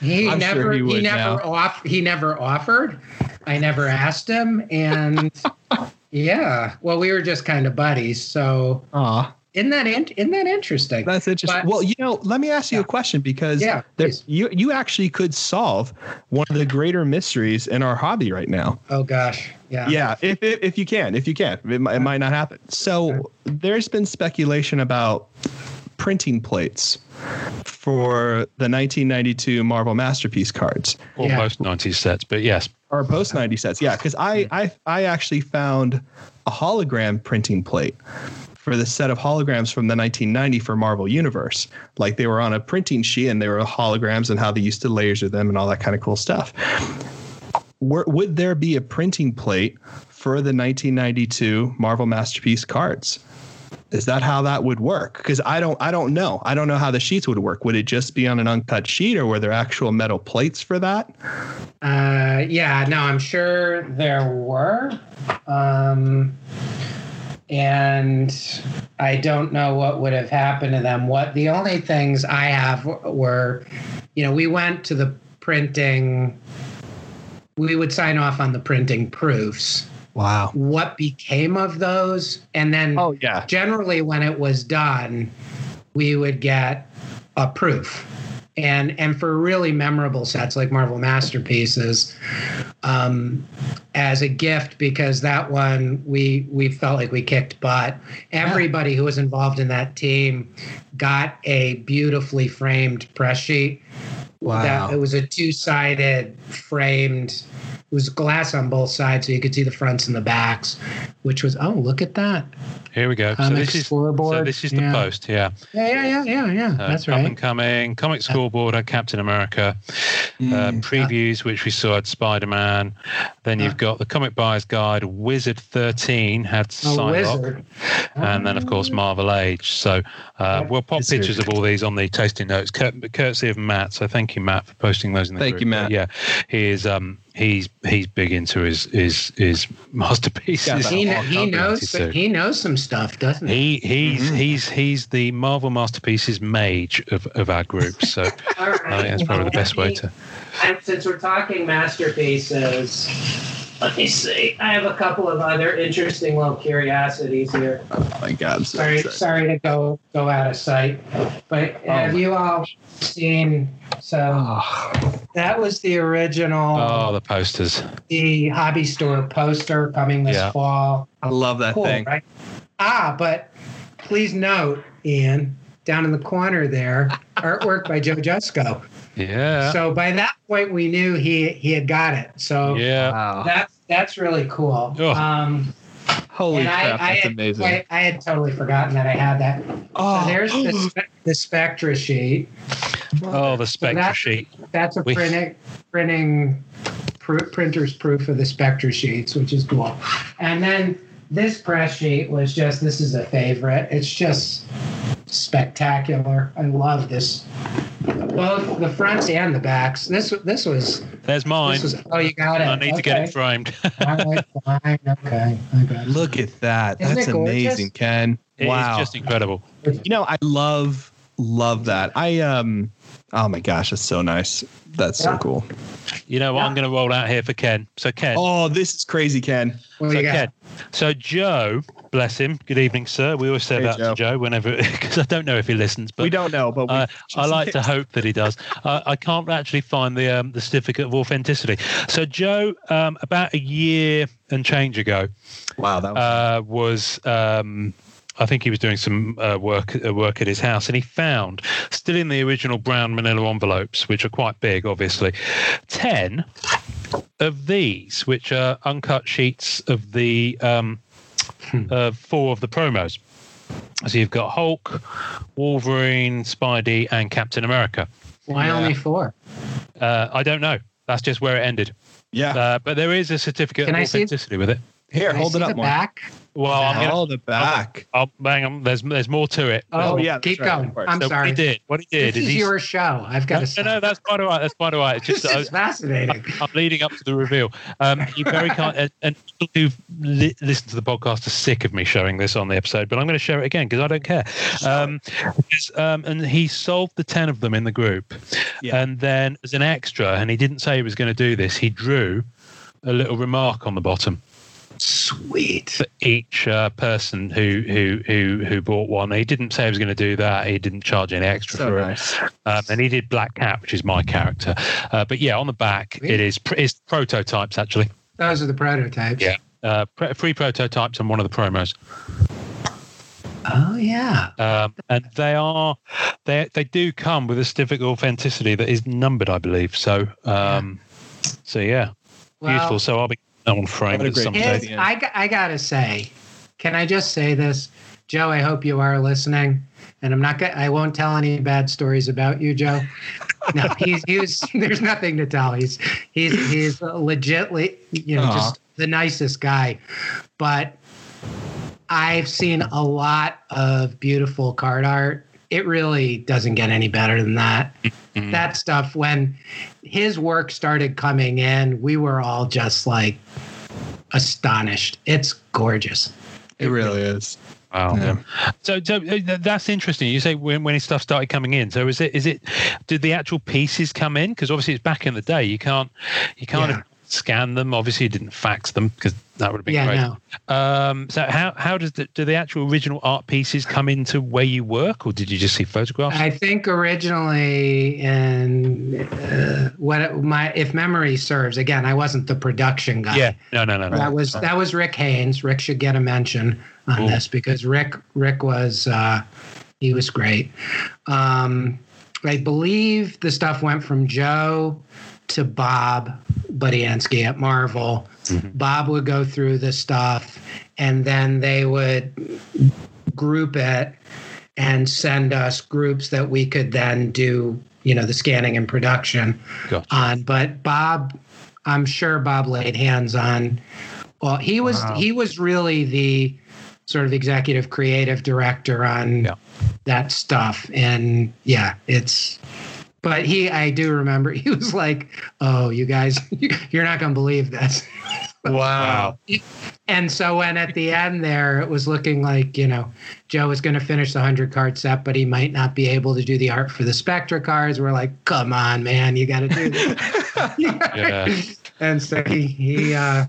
He I'm sure never he would never off he never offered. I never asked him, and yeah. Well, we were just kind of buddies, so. Aw, Isn't that in, isn't that interesting? that's interesting. But- well, you know, let me ask you Yeah. a question because Yeah, there, you you actually could solve one of the greater mysteries in our hobby right now. oh gosh, yeah. Yeah, if, if, if you can, if you can, it, might- it might not happen. So there's been speculation about printing plates for the 1992 Marvel Masterpiece cards almost 90 sets but yes or post 90 sets. Yeah, because I, I I actually found a hologram printing plate for the set of holograms from the 1990 for Marvel Universe. Like they were on a printing sheet and they were holograms and how they used to laser them and all that kind of cool stuff. Were, would there be a printing plate for the 1992 Marvel Masterpiece cards? Is that how that would work? Because I don't, I don't know. I don't know how the sheets would work. Would it just be on an uncut sheet, or were there actual metal plates for that? Uh, yeah. No, I'm sure there were. Um, and I don't know what would have happened to them. What the only things I have were, you know, we went to the printing. We would sign off on the printing proofs. Wow. What became of those, and then Oh yeah. generally when it was done we would get a proof and and for really memorable sets like marvel masterpieces um, as a gift because that one we we felt like we kicked butt. Everybody who was involved in that team got a beautifully framed press sheet Wow. that it was a two-sided framed it was glass on both sides so you could see the fronts and the backs which was oh look at that. Here we go. So this is scoreboard. so this is the Yeah. post yeah. Yeah yeah yeah yeah yeah. Uh, that's up and coming. Comic scoreboard had captain america uh, Mm. previews which we saw had spider-man. Then Yeah. you've got the comic buyer's guide wizard 13 had a Psylocke, wizard. And then of course marvel age. So uh, we'll pop Wizard. pictures of all these on the tasting notes cur- courtesy of matt. So thank you matt for posting those in the Thank group. you, Matt. But yeah he is um he's he's big into his his his masterpieces Yeah, he, Oh, he knows so- he knows some stuff doesn't he He he's Mhm. he's he's the Marvel masterpieces mage of, of our group. So All right. I think that's probably the best way to. and since we're talking masterpieces let me see i have a couple of other interesting little curiosities here Oh my God. I'm so sorry excited. sorry to go go out of sight but Oh have you all seen so Oh, that was the original Oh, the posters. the hobby store poster coming this Yeah. fall I love that cool, thing. right? Ah, but please note, Ian, down in the corner there, artwork by Joe Jusko. Yeah. So by that point, we knew he he had got it. So yeah. Wow. that's that's really cool. Oh. Um, Holy and crap, I that's had, amazing. I, I had totally forgotten that I had that. oh, So there's the, the Spectra sheet. Oh, the Spectra that- sheet. That's a We- printing printing pr- printer's proof of the Spectra sheets, which is cool. And then this press sheet was just this is a favorite. It's just spectacular. I love this. Both the fronts and the backs. This this was There's mine. this was oh you got it. I need to get it framed. All right, fine, okay, I. Look at that. Isn't That's amazing, Ken. It is wow. just incredible. you know, I love love that. I um, oh my gosh, that's so nice. That's so cool. You know what? I'm going to roll out here for Ken. So Ken, Oh, this is crazy, Ken. What so? Ken, so Joe, bless him. Good evening, sir. We always say Hey, that Joe. to Joe whenever because I don't know if he listens, but we don't know, but we Uh, I like to hope that he does. Uh, I can't actually find the um, the certificate of authenticity. So Joe, um, about a year and change ago, Wow, that was uh, was um, I think he was doing some uh, work uh, work at his house, and he found still in the original brown Manila envelopes, which are quite big, obviously, ten of these, which are uncut sheets of the um, uh, four of the promos. So you've got Hulk, Wolverine, Spidey, and Captain America. Why Yeah. only four? Uh, I don't know. That's just where it ended. yeah. Uh, but there is a certificate Can of I see it? authenticity with it. Here, Can I hold it up the more. back. Well, I'm gonna, the back. I'll, hang on. There's there's more to it. Oh, yeah, keep right, going. I'm so sorry. What he did. What he did This is is he. your show. I've got No, to. no, no, that's quite all right. That's quite all right. It's This just I, is fascinating. I'm leading up to the reveal. Um, you very kind, and, and people who li- listen to the podcast are sick of me showing this on the episode, but I'm going to share it again because I don't care. Um, um, and he solved the ten of them in the group, Yeah. and then as an extra, and he didn't say he was going to do this. He drew a little remark on the bottom Sweet. for each uh, person who who who who bought one. He didn't say he was going to do that. He didn't charge any extra So for nice. it. Um, and he did Black Cat, which is my character. Uh, but yeah, on the back Sweet. it is pr- it's prototypes actually. Those are the prototypes. Yeah. Uh, pre- free prototypes and one of the promos, Oh yeah. um, and they are they they do come with a certificate of authenticity that is numbered, I believe. So um, so yeah, Well, beautiful. So I'll be on frame What a at great some hit. stage. His, I, g- I gotta say, can I just say this, Joe? I hope you are listening, and I'm not. Gonna, I won't tell any bad stories about you, Joe. No, he's he's. There's nothing to tell. He's he's he's legitly, you know, Aw. just the nicest guy. But I've seen a lot of beautiful card art. It really doesn't get any better than that. Mhm. That stuff when his work started coming in, we were all just like astonished. It's gorgeous. It really is. Wow. Yeah. So, so uh, that's interesting. You say when, when his stuff started coming in. So is it is it did the actual pieces come in? Because obviously it's back in the day. You can't you can't Yeah. Scan them. Obviously you didn't fax them because that would have been Yeah, great. no. Um, so how how does the do the actual original art pieces come into where you work, or did you just see photographs? I think originally and uh, what it- my if memory serves, again, I wasn't the production guy. yeah. No. No. No. No. That was that was Rick Haynes. Rick should get a mention on Cool. this because Rick Rick was uh, he was great. Um, I believe the stuff went from Joe to Bob Budiansky at Marvel. Mhm. Bob would go through the stuff, and then they would group it and send us groups that we could then do, you know, the scanning and production Gotcha. on. But Bob, I'm sure Bob laid hands on. Well, he was Wow. he was really the sort of executive creative director on Yeah. that stuff, and yeah, it's. But he, I do remember, he was like, "Oh, you guys, you're not gonna believe this." Wow. And so when at the end there, it was looking like, you know, Joe was going to finish the 100 card set, but he might not be able to do the art for the Spectra cards. We're like, come on, man, you got to do this. Yeah. And so he, he, uh,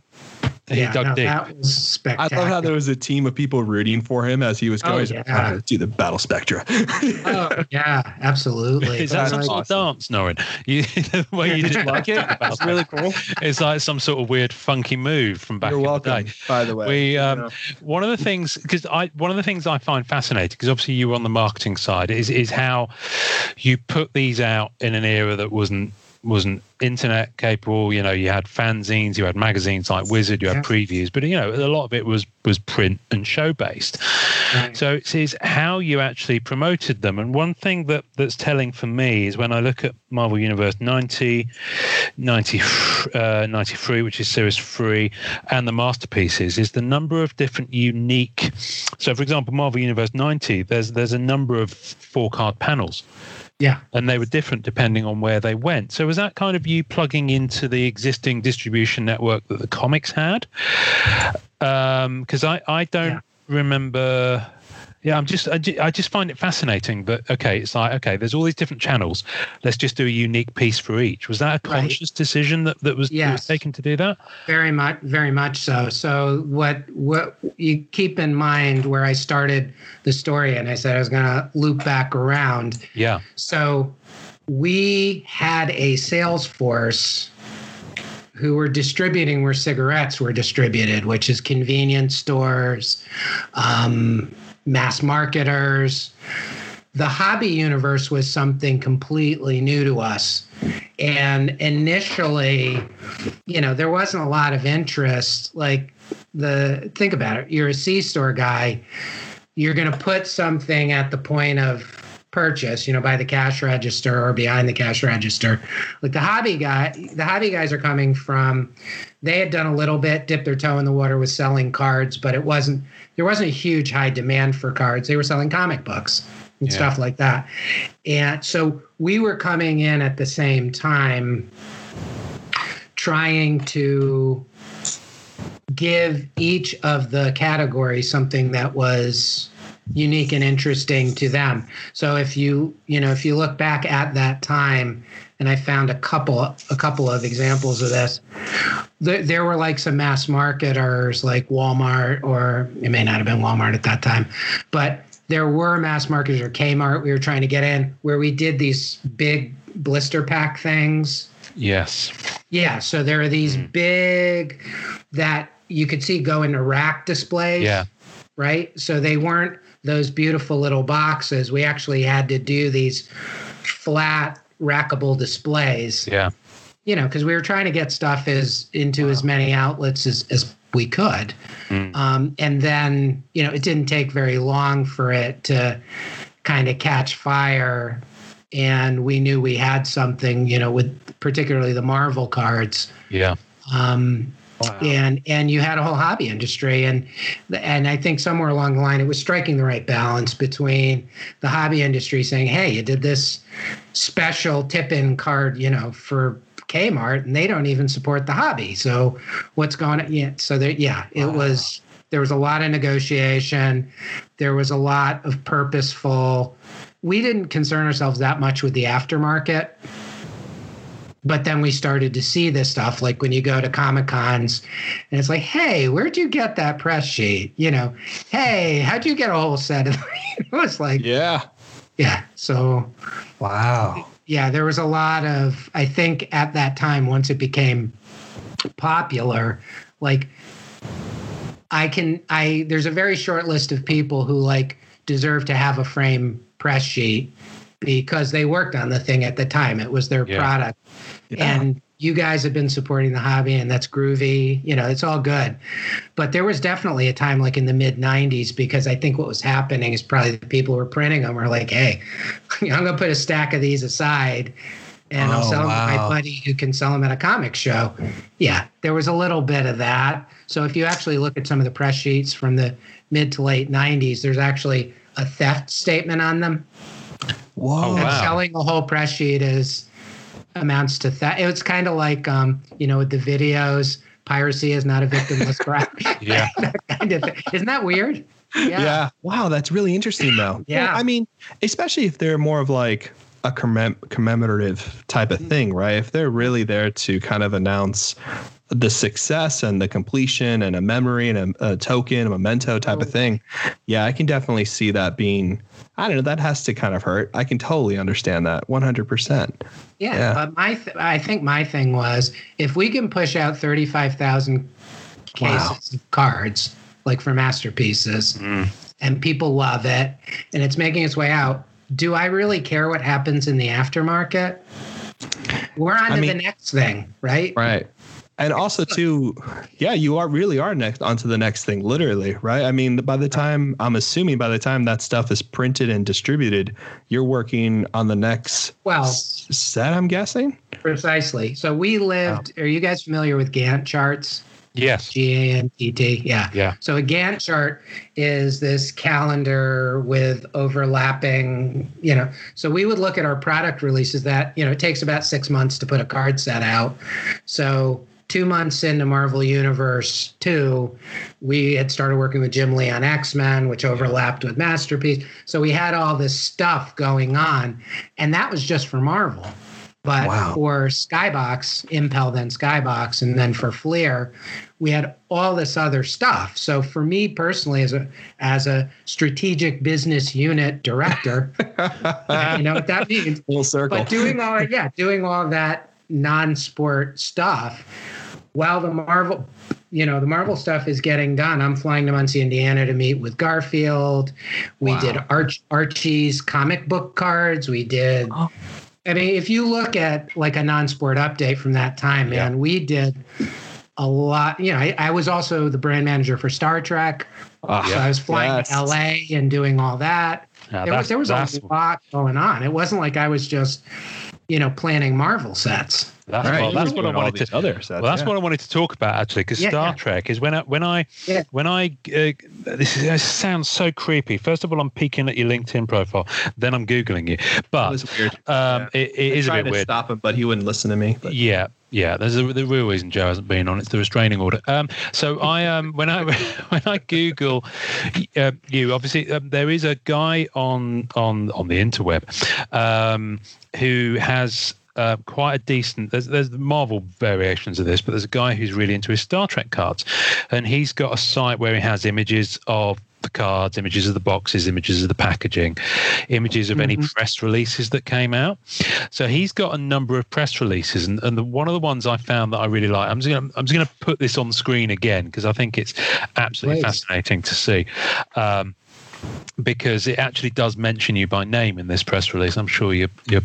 yeah, dug no, that was spectacular. I love how there was a team of people rooting for him as he was going. Oh, yeah. "Ah, do the battle spectra. oh, yeah, absolutely. Is that But some like- sort of dance, Norrin? You, the way you Did did like it? It's really cool. It's like some sort of weird, funky move from back You're in welcome. the day. By the way, We um, Yeah. one of the things because I one of the things I find fascinating because obviously you were on the marketing side is is how you put these out in an era that wasn't wasn't internet capable. You know, you had fanzines, you had magazines like Wizard, you had Yeah. previews, but you know a lot of it was was print and show based. Right. So it is how you actually promoted them. And one thing that that's telling for me is when I look at Marvel Universe 90, 90 uh, 93, which is series three, and the masterpieces, is the number of different unique. So, for example, Marvel Universe 90, there's there's a number of four card panels yeah. and they were different depending on where they went. So was that kind of you plugging into the existing distribution network that the comics had? Um, because I I don't Yeah. remember. Yeah, I'm just I, I just find it fascinating that okay, it's like okay, there's all these different channels. Let's just do a unique piece for each. Was that a Right. conscious decision that that was, that was taken to do that? Very much, very much so. So what what you keep in mind where I started the story, and I said I was going to loop back around. Yeah. So we had a sales force who were distributing where cigarettes were distributed, which is convenience stores, um, mass marketers. The hobby universe was something completely new to us. And initially, you know, there wasn't a lot of interest. Like the think about it, you're a C store guy, you're going to put something at the point of purchase, you know, by the cash register or behind the cash register. Like the hobby guy, the hobby guys are coming from they had done a little bit, dipped their toe in the water with selling cards, but it wasn't there wasn't a huge high demand for cards. They were selling comic books and Yeah. stuff like that. And so we were coming in at the same time trying to give each of the categories something that was unique and interesting to them. So if you, you know, if you look back at that time and I found a couple a couple of examples of this. There, there were like some mass marketers like Walmart or it may not have been Walmart at that time, but there were mass marketers or Kmart we were trying to get in where we did these big blister pack things Yes. yeah, so there are these Mm. big that you could see go into rack displays. Yeah. Right. So they weren't those beautiful little boxes. We actually had to do these flat rackable displays. Yeah. You know, because we were trying to get stuff as into as many outlets as, as we could. Mm. Um, and then, you know, it didn't take very long for it to kind of catch fire. And we knew we had something, you know, with particularly the Marvel cards. Yeah. Um, Wow. and and you had a whole hobby industry. And and I think somewhere along the line it was striking the right balance between the hobby industry saying hey you did this special tip-in card you know for Kmart and they don't even support the hobby. So what's going on? Yeah. So there yeah it Wow. was there was a lot of negotiation. There was a lot of purposeful we didn't concern ourselves that much with the aftermarket but then we started to see this stuff like when you go to comic cons and it's like hey where'd you get that press sheet you know hey how'd you get a whole set of it was like Yeah. yeah so Wow. yeah there was a lot of i think at that time once it became popular like i can i there's a very short list of people who like deserve to have a frame press sheet because they worked on the thing at the time it was their Yeah. product Yeah. and you guys have been supporting the hobby and that's groovy you know it's all good but there was definitely a time like in the mid 90s because i think what was happening is probably the people who were printing them were like hey i'm going to put a stack of these aside and i'll Oh, sell them to my buddy who can sell them at a comic show yeah there was a little bit of that so if you actually look at some of the press sheets from the mid to late 90s there's actually a theft statement on them Whoa. And wow. selling a whole press sheet is amounts to that. It was kind of like um, you know, with the videos, piracy is not a victimless crime. Yeah. Kind of. Isn't that weird? Yeah. Wow, that's really interesting though. Yeah. I mean, especially if they're more of like a commem- commemorative type of thing, right? If they're really there to kind of announce the success and the completion and a memory and a, a token, a memento type of thing. Yeah, I can definitely see that being, I don't know, that has to kind of hurt. I can totally understand that 100%. Yeah, Yeah. but my th- I think my thing was if we can push out thirty five thousand cases Wow. of cards like for masterpieces, Mm. and people love it, and it's making its way out. Do I really care what happens in the aftermarket? We're on I to mean- the next thing, right? Right. And also too, yeah, you are really are next onto the next thing, literally, right? I mean, by the time I'm assuming by the time that stuff is printed and distributed, you're working on the next Well, set, I'm guessing. Precisely. So we lived. Are you guys familiar with Gantt charts? Yes. G A N T T. Yeah. Yeah. So a Gantt chart is this calendar with overlapping, you know. So we would look at our product releases that, you know, it takes about six months to put a card set out. So two months into Marvel Universe 2, we had started working with Jim Lee on X Men, which overlapped with Masterpiece. So we had all this stuff going on, and that was just for Marvel. But Wow. for Skybox, Impel, then Skybox, and then for Fleer, we had all this other stuff. So for me personally, as a as a strategic business unit director, you know what that means. Full circle. But doing all yeah, doing all that non-sport stuff while the Marvel you know, the Marvel stuff is getting done. I'm flying to Muncie, Indiana to meet with Garfield. We Wow. did Arch Archie's comic book cards. We did Oh. I mean, if you look at like a non-sport update from that time, man, we did a lot. You know, I, I was also the brand manager for Star Trek. Ah, So I was flying yes. to LA and doing all that Now, there was there was a lot going on. It wasn't like I was just, you know, planning Marvel sets. That's, Right, well, that's what I wanted to. Other sets, Well, that's yeah. what I wanted to talk about actually, because Yeah, Star yeah. Trek is when I when I Yeah. when I uh, this, is, this sounds so creepy. First of all, I'm peeking at your LinkedIn profile, then I'm googling you. But was weird. um, Yeah. it, it I is a bit to weird. stop him, but he wouldn't listen to me. But Yeah, yeah. There's a, the real reason Joe hasn't been on. It's the restraining order. Um, so I um when I when I Google uh, you, obviously um, there is a guy on on on the interweb um, who has. Uh, quite a decent. There's there's Marvel variations of this, but there's a guy who's really into his Star Trek cards, and he's got a site where he has images of the cards, images of the boxes, images of the packaging, images of any press releases that came out. So he's got a number of press releases, and, and the, one of the ones I found that I really like. I'm just gonna I'm just gonna put this on the screen again because I think it's absolutely Please. fascinating to see. Um, because it actually does mention you by name in this press release. I'm sure you you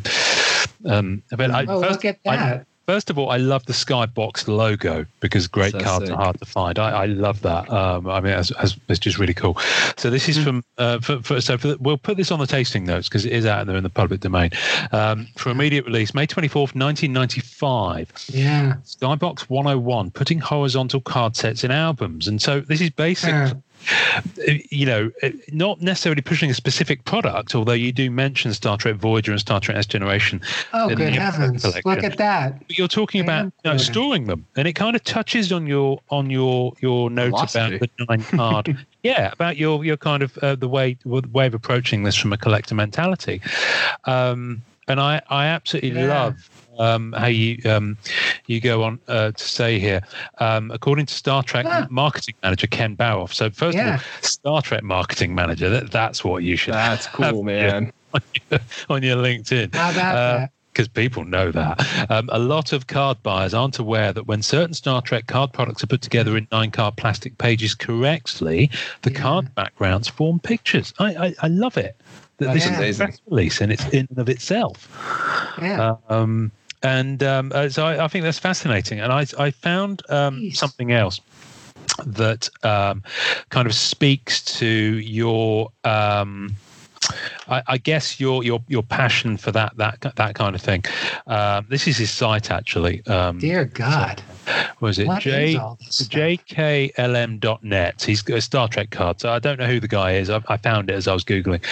um but I, Oh, first, look at I- that. First of all, I love the Skybox logo because great So cards sick. are hard to find. I, I love that. Um, I mean, it's, just really cool. So this Mm-hmm. is from uh, for, for, so for the, we'll put this on the tasting notes because it is out there in the public domain. Um, for immediate release, May twenty fourth, nineteen ninety five. Yeah. Skybox one hundred and one, putting horizontal card sets in albums, and so this is basic. Yeah. You know, uh, not necessarily pushing a specific product, although you do mention Star Trek Voyager and Star Trek S Generation. Oh, good heavens! collection. Look at that. But you're talking about you know, storing them, and it kind of touches on your on your your notes Philosophy. about the nine card. yeah, about your your kind of uh, the way the way of approaching this from a collector mentality. Um, and I I absolutely Yeah. love. Um, how you um, you go on uh, to say here, um, according to Star Trek Ah. marketing manager Ken Baroff. So first Yeah. of all, Star Trek marketing manager. That, that's what you should that's cool, man. on your, on your LinkedIn How about Uh, that? because people know that. Um, a lot of card buyers aren't aware that when certain Star Trek card products are put together in nine card plastic pages correctly, the Yeah. card backgrounds form pictures. I, I, I love it. That this That's is a amazing. press release and it's in and of itself. Yeah. Um, and um, uh, so I, I think that's fascinating. And I, I found um, something else that um, kind of speaks to your. Um, I, I guess your your your passion for that that that kind of thing. Um, this is his site actually. Um, Dear God. Was it What J is all jklm.net? He's got a Star Trek card. So I don't know who the guy is. I, I found it as I was googling,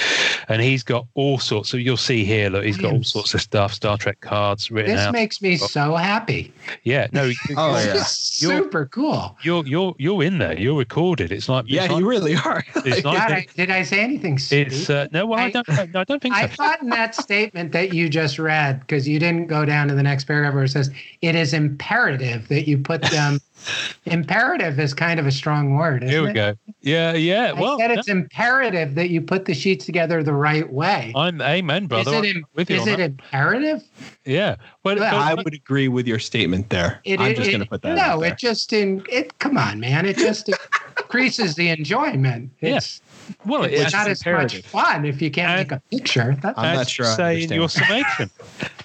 and he's got all sorts. So you'll see here. Look, he's got all sorts of stuff. Star Trek cards written This out. makes me so happy. yeah, no, Oh, yeah. You're- super cool. you're you're you're in there. You're recorded. It's like Yeah, it's like, you really are. It's like God, I, did I say anything stupid? it's uh, no. Well, I, I- don't. No, I don't think so. I thought in that statement that you just read, because you didn't go down to the next paragraph where it says it is imperative that you put them. imperative is kind of a strong word. Isn't Here we it? go. Yeah, yeah. I well, said it's imperative that you put the sheets together the right way. I'm amen, brother. is it, I'm im- with is it imperative? Yeah. Well, Well, but- I would agree with your statement there. It, I'm it- just going to put that No, out there. it just in it. Come on, man! It just increases the enjoyment. Yeah. It's, well, it's it's not as much fun if you can't And- make a picture. That's, I'm not sure I Say in your summation,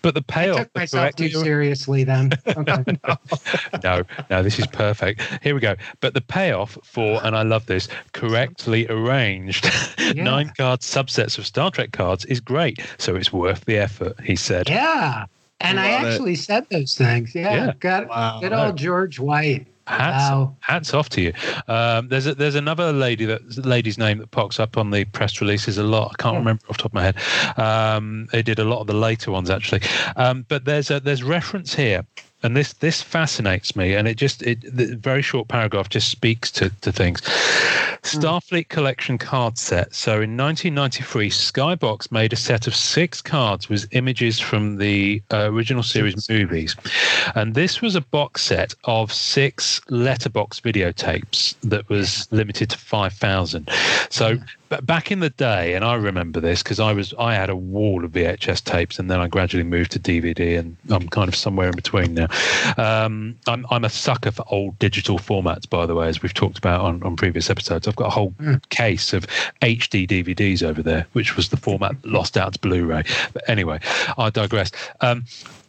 but the I payoff. took myself too correctly- seriously then. Okay. no, no, this is perfect. Here we go. But the payoff for, and I love this, correctly arranged Yeah. nine card subsets of Star Trek cards is great. So it's worth the effort, he said. yeah, and I Love it. actually said those things. Yeah, Yeah. got Wow. good old George White. Hats, Wow. hats off to you. Um, there's a, there's another lady that lady's name that pops up on the press releases a lot. I can't Yeah. remember off the top of my head. Um, they did a lot of the later ones actually, um, but there's a there's reference here and this this fascinates me, and it just it the very short paragraph just speaks to to things. Starfleet collection card set. So in 1993, Skybox made a set of six cards with images from the uh, original series movies, and this was a box set of six letterbox videotapes that was limited to five thousand. So but back in the day, and I remember this because I was I had a wall of VHS tapes, and then I gradually moved to DVD, and I'm kind of somewhere in between now. Um, I'm I'm a sucker for old digital formats, by the way, as we've talked about on, on previous episodes. I've got a whole mm. case of HD DVDs over there, which was the format lost out to Blu-ray. But anyway, I digress. Um,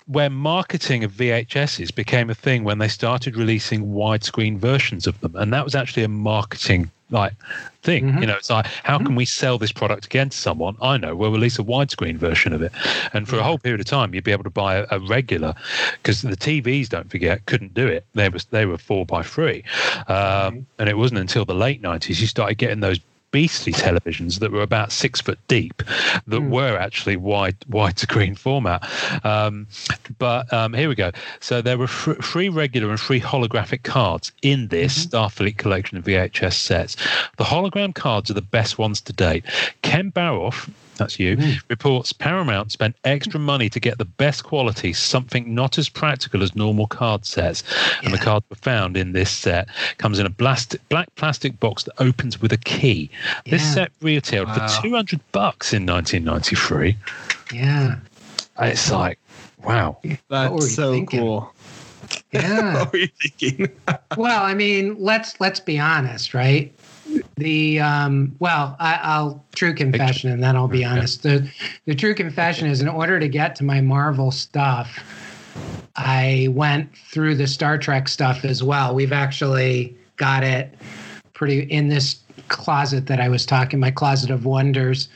where marketing of VHSs became a thing when they started releasing widescreen versions of them, and that was actually a marketing like thing. Mm-hmm. You know, it's like how mm-hmm. can we sell this product again to someone? I know we'll release a widescreen version of it, and for yeah. a whole period of time, you'd be able to buy a, a regular because the TVs, don't forget, couldn't do it. They was they were four by three, um, and it wasn't until the late nineties you started getting those beastly televisions that were about six foot deep that mm. were actually wide wide widescreen format. Um, but um, here we go. So there were fr- three regular and three holographic cards in this mm-hmm. Starfleet collection of VHS sets. The hologram cards are the best ones to date. Ken Baroff that's you, mm. reports Paramount spent extra money to get the best quality, something not as practical as normal card sets. Yeah. And the cards were found in this set. Comes in a plastic, black plastic box that opens with a key. Yeah. This set retailed wow. for 200 bucks in 1993. Yeah. It's like, wow. That's so thinking? cool. Yeah. what were you thinking? well, I mean, let's let's be honest, right? The um, well, I, will true confession, and then I'll be honest. The the true confession is, in order to get to my Marvel stuff, I went through the Star Trek stuff as well. We've actually got it pretty in this closet that I was talking, my closet of wonders.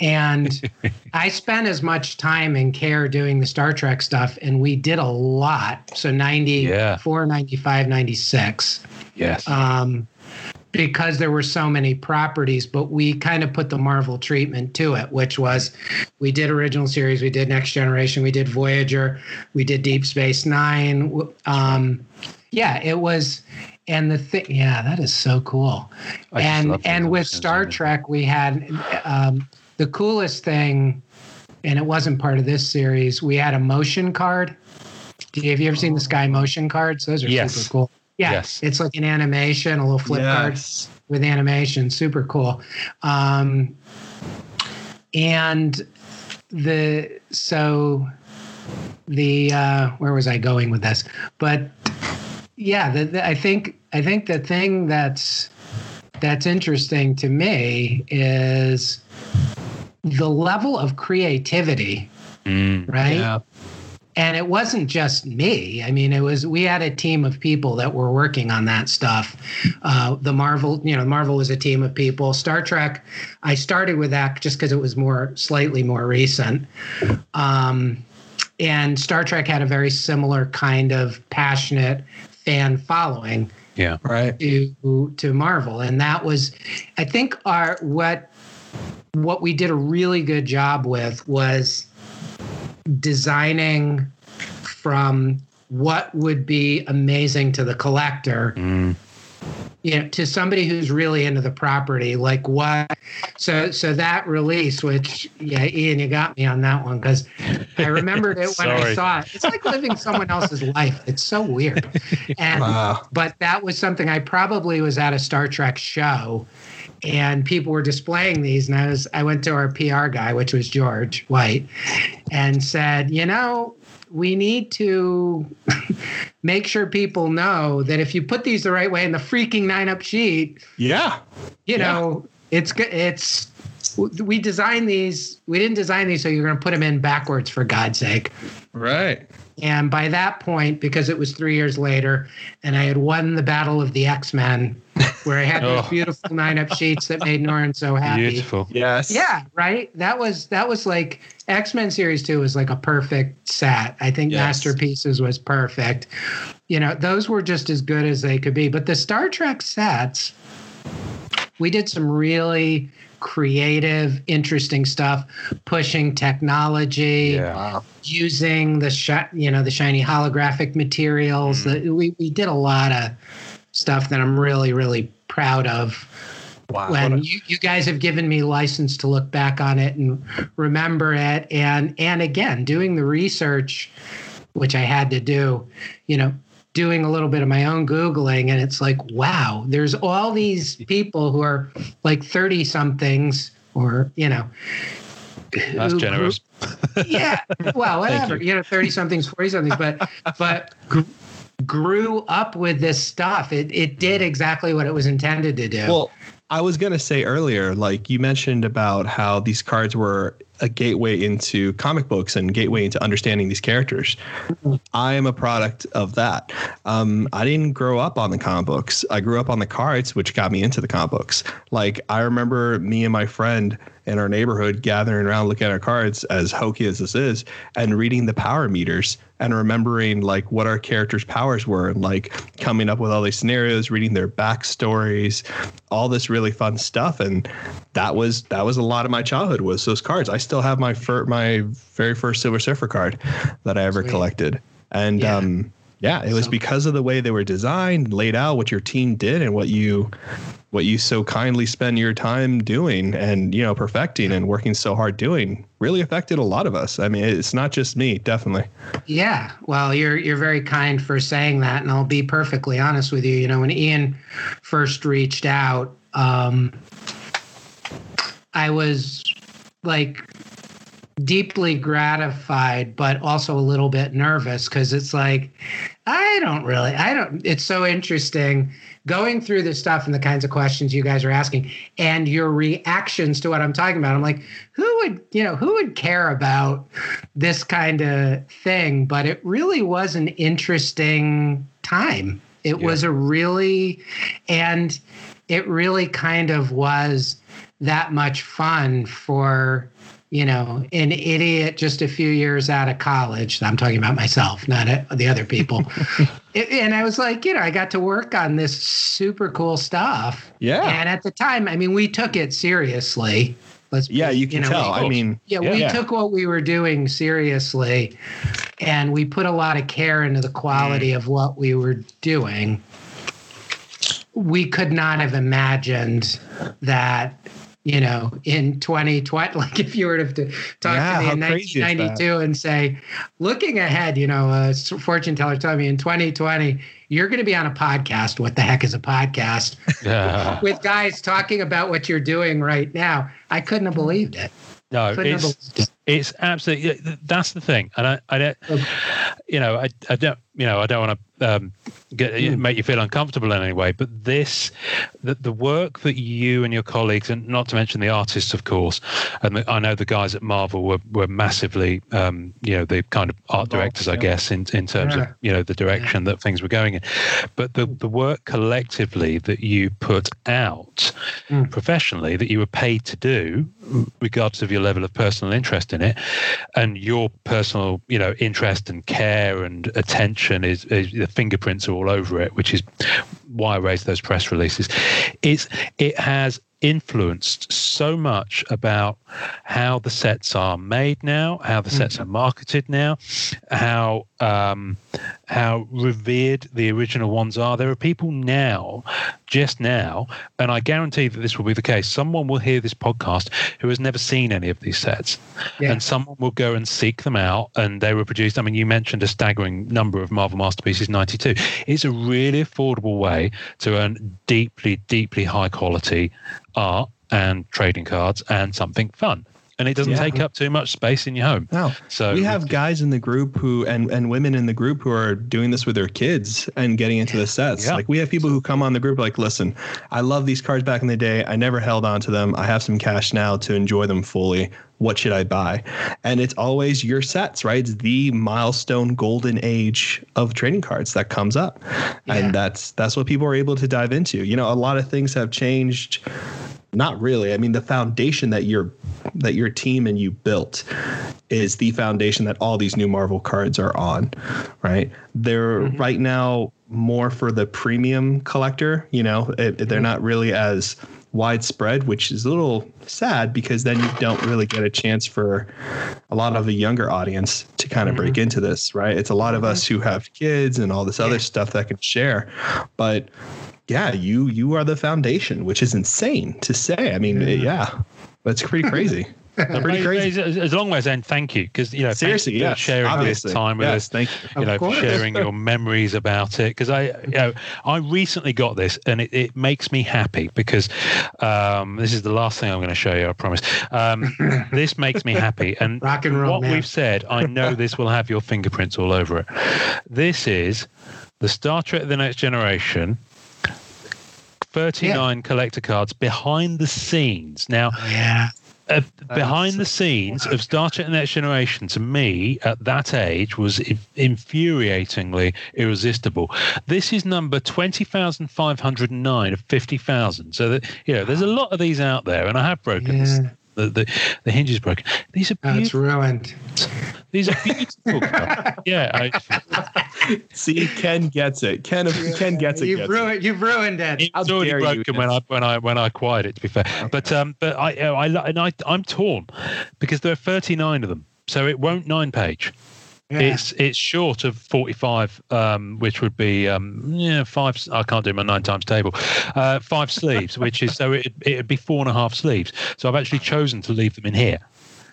And I spent as much time and care doing the Star Trek stuff, and we did a lot. So 94, yeah. 95, 96. Yes. Um, because there were so many properties, but we kind of put the Marvel treatment to it, which was we did original series, we did Next Generation, we did Voyager, we did Deep Space Nine. Um, yeah, it was, and the thing, yeah, that is so cool. I and and with Star Trek, we had um, the coolest thing, and it wasn't part of this series. We had a motion card. Have you ever seen the Sky motion cards? Those are yes. super cool. Yeah, yes. it's like an animation, a little flip yes. card with animation. Super cool. Um, and the so the uh, where was I going with this? But yeah, the, the, I think I think the thing that's that's interesting to me is the level of creativity, mm, right? Yeah and it wasn't just me. I mean it was we had a team of people that were working on that stuff. Uh, the marvel you know marvel was a team of people. Star trek i started with that just because it was more slightly more recent. Um, and star trek had a very similar kind of passionate fan following yeah. Right. to to marvel. And that was i think our what what we did a really good job with was designing from what would be amazing to the collector mm. You know to somebody who's really into the property like what so so that release which yeah ian you got me on that one because i remembered it when i saw it. It's like living someone else's life. It's so weird. And wow. but that was something i probably was at a star trek show and people were displaying these and I was I went to our PR guy which was George White and said, "You know, we need to make sure people know that if you put these the right way in the freaking nine up sheet, yeah. You yeah. know, it's good it's we designed these we didn't design these so you're going to put them in backwards for god's sake right and by that point because it was three years later and i had won the battle of the x-men where I had those oh. beautiful nine up sheets that made Norrin so happy. Beautiful. Yes. Yeah, right. That was that was like X Men series two was like a perfect set. I think yes. Masterpieces was perfect. You know, those were just as good as they could be. But the Star Trek sets, we did some really creative, interesting stuff, pushing technology, Yeah. using the shi- you know the shiny holographic materials. Mm. That we we did a lot of stuff that I'm really really proud of. Wow. when you, you guys have given me license to look back on it and remember it and and again doing the research which i had to do you know doing a little bit of my own googling and it's like wow there's all these people who are like 30 somethings or you know That's who- generous. who- yeah well whatever you. know 30 somethings 40 somethings but but grew up with this stuff it it did exactly what it was intended to do Well, I was going to say earlier, like you mentioned about how these cards were a gateway into comic books and gateway into understanding these characters. I am a product of that. Um, I didn't grow up on the comic books. I grew up on the cards, which got me into the comic books. Like I remember me and my friend in our neighborhood gathering around looking at our cards, as hokey as this is, and reading the power meters and remembering like what our characters' powers were and like coming up with all these scenarios, reading their backstories, all this really fun stuff. And that was that was a lot of my childhood was those cards. I still have my fir- my very first Silver Surfer card that I ever Sweet. collected. And Yeah. um yeah, it was So- because of the way they were designed, laid out, what your team did, and what you, what you so kindly spend your time doing, and you know, perfecting and working so hard doing, really affected a lot of us. I mean, it's not just me, definitely. Yeah, well, you're you're very kind for saying that, and I'll be perfectly honest with you. You know, when Ian first reached out, um, I was like deeply gratified, but also a little bit nervous because it's like I don't really, I don't. It's so interesting going through this stuff and the kinds of questions you guys are asking and your reactions to what I'm talking about. I'm like, who would, you know, who would care about this kind of thing? But it really was an interesting time. It Yeah. was a really, and it really kind of was that much fun for you know an idiot just a few years out of college i'm talking about myself not the other people and i was like you know i got to work on this super cool stuff Yeah. and at the time i mean we took it seriously let's Yeah, you can know, tell. we- I mean, yeah, Yeah. we Yeah. took what we were doing seriously and we put a lot of care into the quality of what we were doing. We could not have imagined that, you know, in 2020, like if you were to talk Yeah, to me in crazy is that? 1992 and say, looking ahead, you know, a fortune teller told me in 2020, you're going to be on a podcast. What the heck is a podcast? Yeah. With guys talking about what you're doing right now. I couldn't have believed it. No, Couldn't it's it. it's absolutely that's the thing, and I I don't, you know, I I don't you know I don't want to um, get Hmm. make you feel uncomfortable in any way, but this the the work that you and your colleagues, and not to mention the artists, of course, and the, I know the guys at Marvel were were massively, um, you know, the kind of art directors, I guess, in in terms of you know the direction that things were going in, but the the work collectively that you put out Mm. professionally that you were paid to do, regardless of your level of personal interest in it, and your personal, you know, interest and care and attention is, is the fingerprints are all over it, which is why I raised those press releases. It's it has influenced so much about how the sets are made now, how the sets are marketed now, how um, how revered the original ones are. There are people now, just now, and I guarantee that this will be the case. Someone will hear this podcast who has never seen any of these sets, Yeah. and someone will go and seek them out. And they were produced. I mean, you mentioned a staggering number of Marvel masterpieces, ninety-two. It's a really affordable way to earn deeply, deeply high quality art and trading cards and something fun. And it doesn't Yeah. take up too much space in your home. No. So we have guys in the group who and and women in the group who are doing this with their kids and getting into the sets. Yeah. Like we have people who come on the group like, listen, I love these cards back in the day. I never held on to them. I have some cash now to enjoy them fully. What should I buy? And it's always your sets, right? It's the milestone golden age of trading cards that comes up. Yeah. And that's that's what people are able to dive into. You know, a lot of things have changed not really. I mean, the foundation that your that your team and you built is the foundation that all these new Marvel cards are on, right? They're mm-hmm. right now more for the premium collector. You know, it, they're mm-hmm. not really as widespread, which is a little sad because then you don't really get a chance for a lot of the younger audience to kind of Mm-hmm. break into this, right? It's a lot of us who have kids and all this other stuff that can share, but yeah, you you are the foundation, which is insane to say. I mean, yeah, that's pretty crazy. pretty crazy. As, as long as saying thank you, because you know, Seriously, you yes, sharing obviously. this time with Yes, us. thank you. You know, Of for course. sharing your memories about it. Because I, you know, I recently got this, and it, it makes me happy because um, this is the last thing I'm going to show you. I promise. Um, this makes me happy, and Rock and roll, what man. we've said, I know this will have your fingerprints all over it. This is the Star Trek: The Next Generation. 39 collector cards behind the scenes. Now, Yeah. Uh, behind the scenes of Star Trek: The Next Generation, to me at that age, was infuriatingly irresistible. This is number twenty thousand five hundred nine of fifty thousand. So that you know, there's a lot of these out there, and I have broken this- Yeah. The, the the hinge is broken. These are Oh, it's ruined. These are beautiful. yeah, I, See, Ken gets it. Ken Ken gets it. You've Gets it. ruined. You've ruined it. It How already dare you, broken when I when I when I acquired it. To be fair, but um, but I I and I I'm torn because there are 39 of them, so it won't nine page. Yeah. It's it's short of 45, um, which would be um, yeah five. I can't do my nine times table. Uh, five sleeves, which is so it it'd be four and a half sleeves. So I've actually chosen to leave them in here.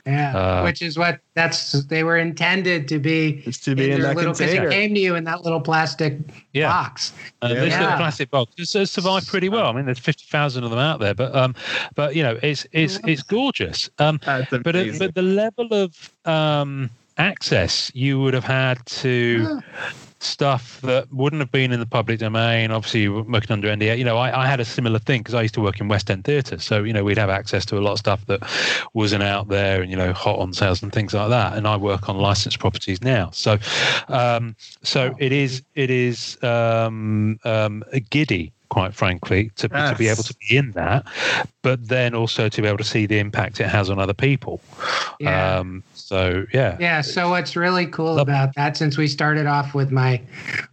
Yeah, Uh, which is what that's they were intended to be. It's to be in their that little, 'cause it came to you in that little plastic Yeah. box. Uh, Yeah. This little plastic box has has survived pretty well. I mean, there's fifty thousand of them out there, but um, but you know, it's it's it's gorgeous. Um, That's but it, but the level of um access you would have had to stuff that wouldn't have been in the public domain. Obviously, you were working under NDA. You know, I, I had a similar thing because I used to work in West End Theatre, so you know we'd have access to a lot of stuff that wasn't out there, and you know, hot on sales and things like that. And I work on licensed properties now, so um, so it is it is um, um, giddy. Quite frankly, to, to be able to be in that, but then also to be able to see the impact it has on other people. Yeah. Um, so yeah, Yeah. So what's really cool Love- about that, since we started off with my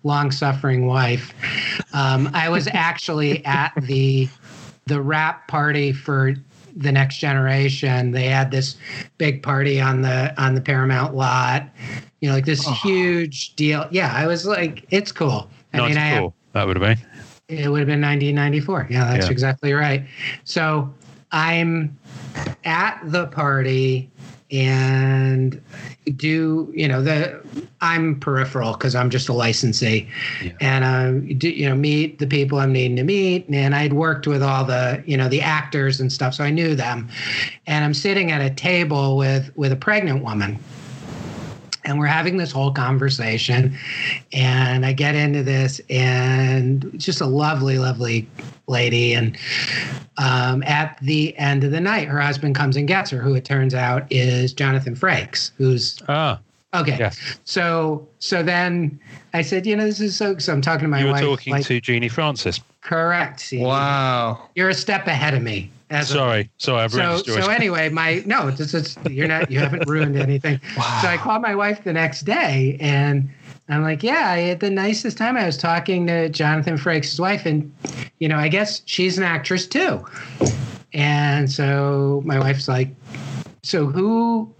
long-suffering wife, um, I was actually at the the wrap party for the next generation. They had this big party on the on the Paramount lot. You know, like this huge deal. Yeah, I was like, it's cool. I mean, I have that would have been. It would have been 1994. Yeah, that's Yeah. exactly right. So I'm at the party and do you know the I'm peripheral because I'm just a licensee, Yeah. and uh, do, you know meet the people I'm needing to meet, and I'd worked with all the you know the actors and stuff, so I knew them, and I'm sitting at a table with with a pregnant woman and we're having this whole conversation and i get into this and just a lovely lovely lady and um, at the end of the night her husband comes and gets her who it turns out is jonathan frakes who's Ah, okay yes. so so then i said you know this is so so i'm talking to my wife. you were wife talking like, to Genie Francis. correct Wow. you're a step ahead of me as a- Sorry, sorry, I've so, so anyway, my no, it's, it's you're not you haven't ruined anything. So I called my wife the next day and I'm like, yeah, I had the nicest time. I was talking to Jonathan Frakes' wife, and you know, I guess she's an actress too. And so my wife's like, so who?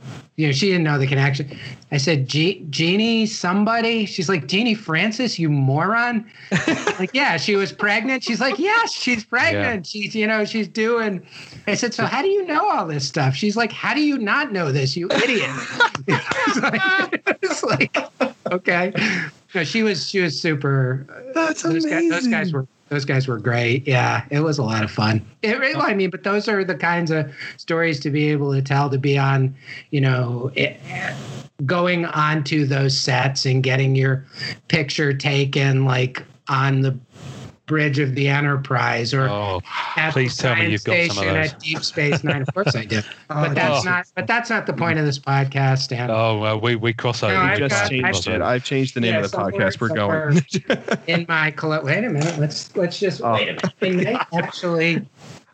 You know, she didn't know the connection. I said, Je- Genie, somebody. She's like, Genie Francis, you moron. like, yeah, she was pregnant. She's like, yes, she's pregnant. She's, you know, she's doing. I said, so how do you know all this stuff? She's like, how do you not know this, you idiot? it's, like, it's like, okay. No, she was she was super. Uh, That's those amazing. guys, those guys were those guys were great. Yeah, it was a lot of fun. It, it- oh. I mean, but those are the kinds of stories to be able to tell, to be on, you know, it, going onto those sets and getting your picture taken, like on the bridge of the Enterprise or Oh, at please the tell me you've got some of station those. at Deep Space Nine. Of course I do. Oh, but that's oh. not. But that's not the point of this podcast. And oh, well, we we cross over. No, We I've just got- changed I've- it. I've changed the name Yeah, of the podcast. We're going. in my coll- wait a minute. Let's let's just Oh. wait a minute. We may actually.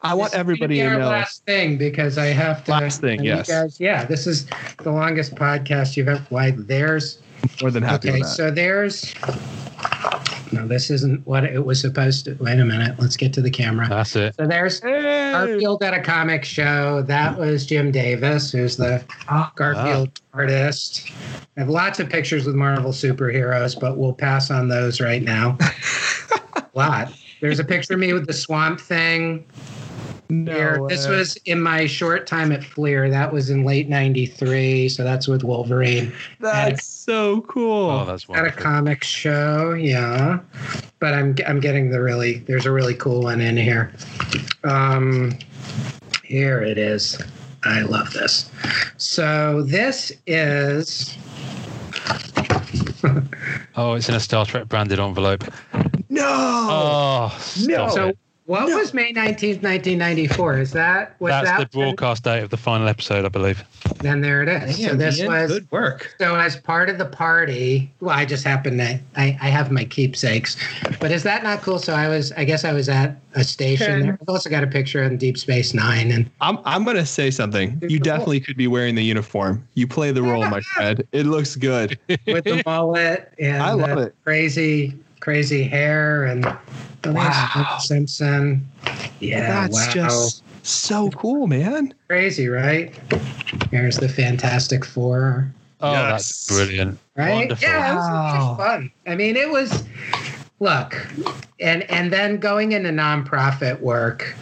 I want this everybody gonna to be our know. Last thing because I have to. Last thing, yes. guys- yeah, this is the longest podcast you've ever. Why there's More than happy okay. with that. So there's. No, this isn't what it was supposed to. Wait a minute. Let's get to the camera. That's it. So there's Hey! Garfield at a comic show. That was Jim Davis, who's the ah. Garfield ah. artist. I have lots of pictures with Marvel superheroes, but we'll pass on those right now. a lot. There's a picture of me with the Swamp Thing. No, this was in my short time at Fleer. That was in late '93, so that's with Wolverine. That's so cool. Oh, that's At a comic show, yeah. But I'm I'm getting the really there's a really cool one in here. Um, here it is. I love this. So this is Oh, it's in a Star Trek branded envelope. No. Oh, stop No. so it. what was May 19th, 1994? Is that was That's that the broadcast date of the final episode, I believe. Then there it is. so this Ian, was good work. So as part of the party, well, I just happened to I, I have my keepsakes, but is that not cool? So I was I guess I was at a station. Ken. There. I've also got a picture on Deep Space Nine, and I'm I'm gonna say something. Super You cool. definitely could be wearing the uniform. You play the role, my friend. It looks good. with the mullet and I love the it. crazy crazy hair and the there's Wow. Homer Simpson. Yeah, That's wow. just so cool, man. crazy, right? Here's the Fantastic Four. Oh, Yes. that's brilliant. right? Wonderful. Yeah, it was, it Wow. fun. I mean, it was look, and and then going into nonprofit work.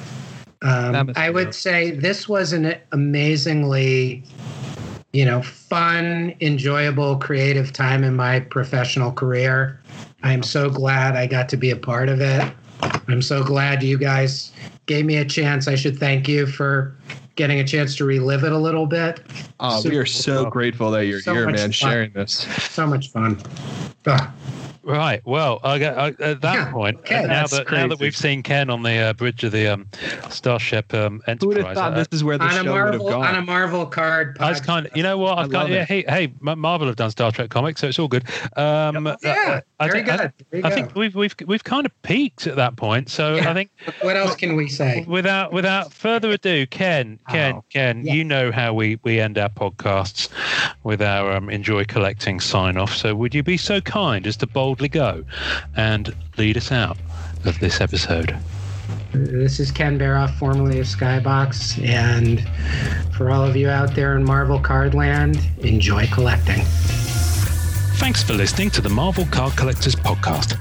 Um, I would dope. say this was an amazingly, you know, fun, enjoyable, creative time in my professional career. I'm so glad I got to be a part of it. I'm so glad you guys gave me a chance. I should thank you for getting a chance to relive it a little bit. Oh, we are so grateful that you're So here, man, fun. sharing this. So much fun. Ugh. Right. Well, I, I, at that Yeah, point, okay. now That's that now that we've seen Ken on the uh, bridge of the um, Starship um, Who would have Enterprise, thought uh, this is where the on a show would have Marvel on a? Marvel card. I was kind of, you know what? I've I got, yeah, hey, hey, Marvel have done Star Trek comics, so it's all good. Um, uh, Yeah, I, very think- I- good. There I go. think we've we've we've kind of peaked at that point. So Yeah. I think What else can we say? without without further ado, Ken, Ken, Oh. Ken, Yeah. you know how we we end our podcasts with our um, enjoy collecting sign off. So would you be so kind as to boldly go and lead us out of this episode? This is Ken Baroff, formerly of Skybox, and for all of you out there in Marvel Cardland, enjoy collecting. Thanks for listening to the Marvel Card Collectors Podcast.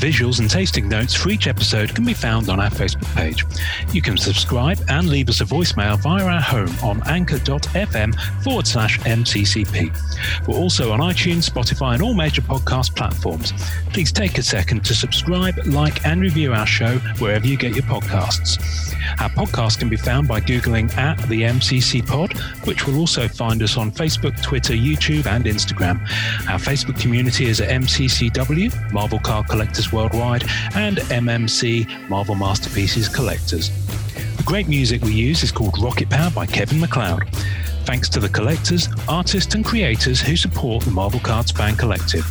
Visuals and tasting notes for each episode can be found on our Facebook page. You can subscribe and leave us a voicemail via our home on anchor.fm forward slash MCCP. We're also on iTunes, Spotify, and all major podcast platforms. Please take a second to subscribe, like, and review our show wherever you get your podcasts. Our podcast can be found by Googling at the MCC Pod, which will also find us on Facebook, Twitter, YouTube, and Instagram. Our Facebook community is at MCCW, Marvel Card Collectors Worldwide, and MMC, Marvel Masterpieces Collectors. The great music we use is called Rocket Power by Kevin MacLeod. Thanks to the collectors, artists, and creators who support the Marvel Cards Fan Collective.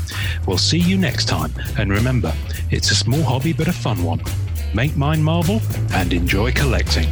We'll see you next time, and remember, it's a small hobby but a fun one. Make mine Marvel and enjoy collecting.